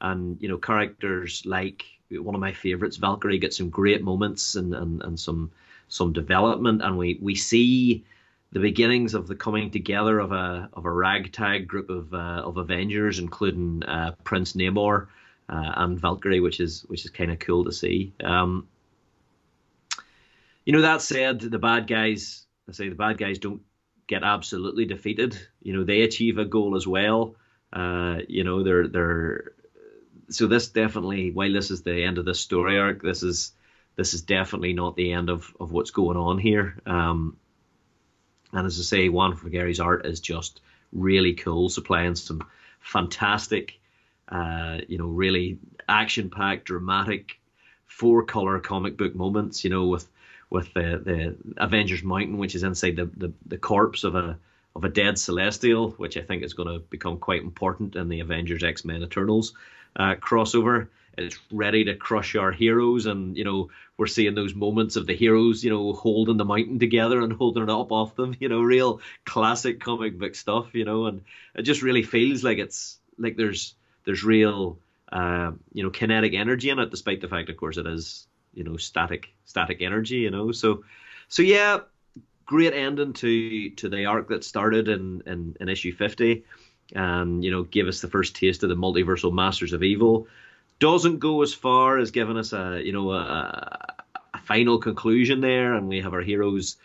And you know, characters like one of my favorites, Valkyrie, gets some great moments and, and, and some some development. And we, we see the beginnings of the coming together of a of a ragtag group of uh, of Avengers, including uh, Prince Namor uh, and Valkyrie, which is which is kind of cool to see. Um, you know that said, the bad guys, I say the bad guys don't get absolutely defeated. You know they achieve a goal as well. Uh, you know they're they're so this definitely while this is the end of the story arc, this is this is definitely not the end of, of what's going on here. Um, and as I say, Juan Frigeri's art is just really cool, supplying some fantastic, uh, you know, really action-packed, dramatic, four-color comic book moments. You know, with with the, the Avengers Mountain, which is inside the, the, the corpse of a of a dead Celestial, which I think is going to become quite important in the Avengers X Men Eternals uh, crossover. It's ready to crush our heroes, and you know we're seeing those moments of the heroes, you know, holding the mountain together and holding it up off them. You know, real classic comic book stuff. You know, and it just really feels like it's like there's there's real uh, you know kinetic energy in it, despite the fact, of course, it is you know static static energy. You know, so so yeah, great ending to to the arc that started in in, in issue fifty and you know gave us the first taste of the multiversal masters of evil doesn't go as far as giving us a you know a, a final conclusion there, and we have our heroes,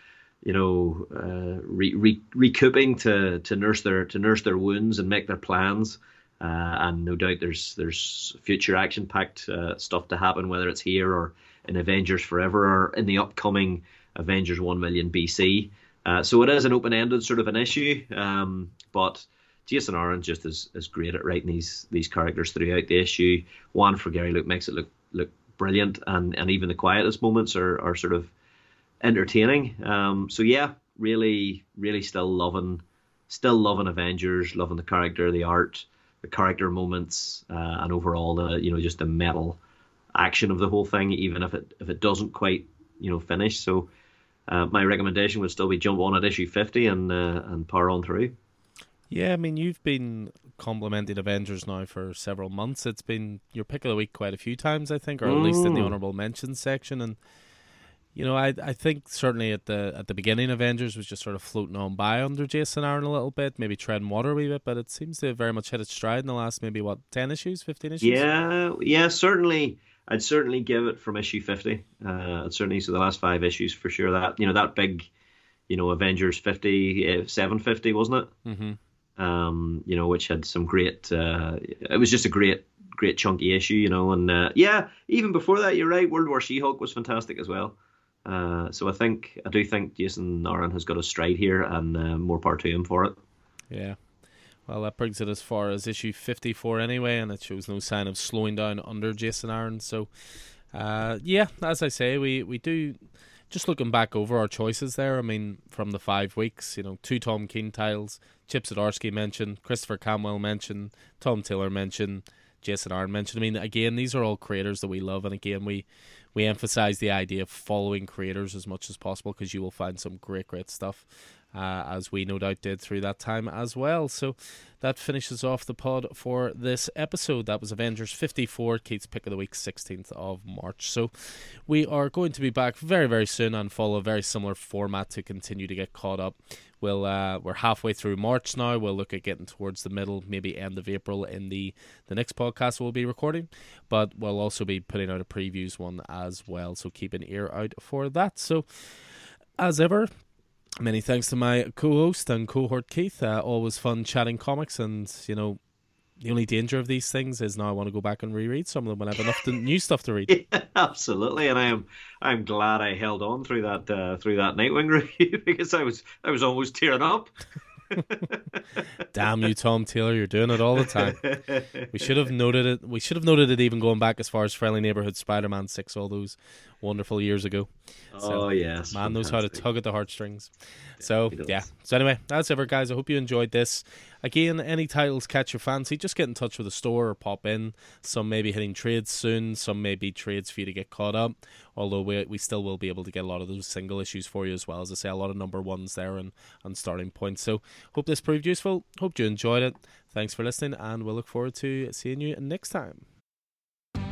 you know, uh, re, re, recouping to to nurse their to nurse their wounds and make their plans. Uh, and no doubt there's there's future action packed uh, stuff to happen, whether it's here or in Avengers Forever or in the upcoming Avengers One Million BC. Uh, so it is an open ended sort of an issue, um, but Jason Aaron just is, is great at writing these these characters throughout the issue. Juan Frigeri Luke makes it look look brilliant, and, and even the quietest moments are, are sort of entertaining. Um, so yeah, really really still loving still loving Avengers, loving the character, the art, the character moments, uh, and overall the you know just the metal action of the whole thing, even if it if it doesn't quite you know finish. So uh, my recommendation would still be jump on at issue fifty and uh, and power on through. Yeah, I mean, you've been complimenting Avengers now for several months. It's been your pick of the week quite a few times, I think, or at mm. least in the mm. honorable mentions section. And you know, I I think certainly at the at the beginning, Avengers was just sort of floating on by under Jason Aaron a little bit, maybe treading water a wee bit, but it seems to have very much hit its stride in the last maybe what ten issues, fifteen issues. Yeah, yeah, certainly. I'd certainly give it from issue fifty. Uh, I'd certainly so the last five issues for sure. That you know that big, you know, Avengers 50, uh, 750, wasn't it? Mm-hmm um, you know, which had some great. Uh, it was just a great, great chunky issue, you know, and uh, yeah, even before that, you're right. World War She-Hulk was fantastic as well. Uh, so I think I do think Jason Aaron has got a stride here, and uh, more power to him for it. Yeah. Well, that brings it as far as issue 54 anyway, and it shows no sign of slowing down under Jason Aaron. So, uh, yeah, as I say, we, we do just looking back over our choices there, I mean, from the five weeks, you know, two Tom King titles, Chip Zdarsky mentioned, Christopher Cantwell mentioned, Tom Taylor mentioned, Jason Aaron mentioned. I mean, again, these are all creators that we love, and again, we we emphasize the idea of following creators as much as possible because you will find some great, great stuff uh, as we no doubt did through that time as well. So that finishes off the pod for this episode. That was Avengers 54, Keith's pick of the week, 16th of March. So we are going to be back very, very soon and follow a very similar format to continue to get caught up. We'll uh, we're halfway through March now. We'll look at getting towards the middle, maybe end of April in the the next podcast we'll be recording. But we'll also be putting out a previews one as well. So keep an ear out for that. So as ever, Many thanks to my co-host and cohort Keith. Uh, always fun chatting comics, and you know, the only danger of these things is now I want to go back and reread some of them when I have enough to, new stuff to read. Yeah, absolutely, and I am I'm glad I held on through that uh, through that Nightwing review because I was I was almost tearing up. Damn you, Tom Taylor! You're doing it all the time. We should have noted it. We should have noted it even going back as far as Friendly Neighborhood Spider-Man Six, all those wonderful years ago. So, oh yes, man fantastic. knows how to tug at the heartstrings. Yeah, so yeah. So anyway, that's it, guys. I hope you enjoyed this. Again, any titles catch your fancy, just get in touch with the store or pop in. Some may be hitting trades soon. Some may be trades for you to get caught up. Although we we still will be able to get a lot of those single issues for you as well. As I say, a lot of number ones there and, and starting points. So hope this proved useful. Hope you enjoyed it. Thanks for listening, and we'll look forward to seeing you next time.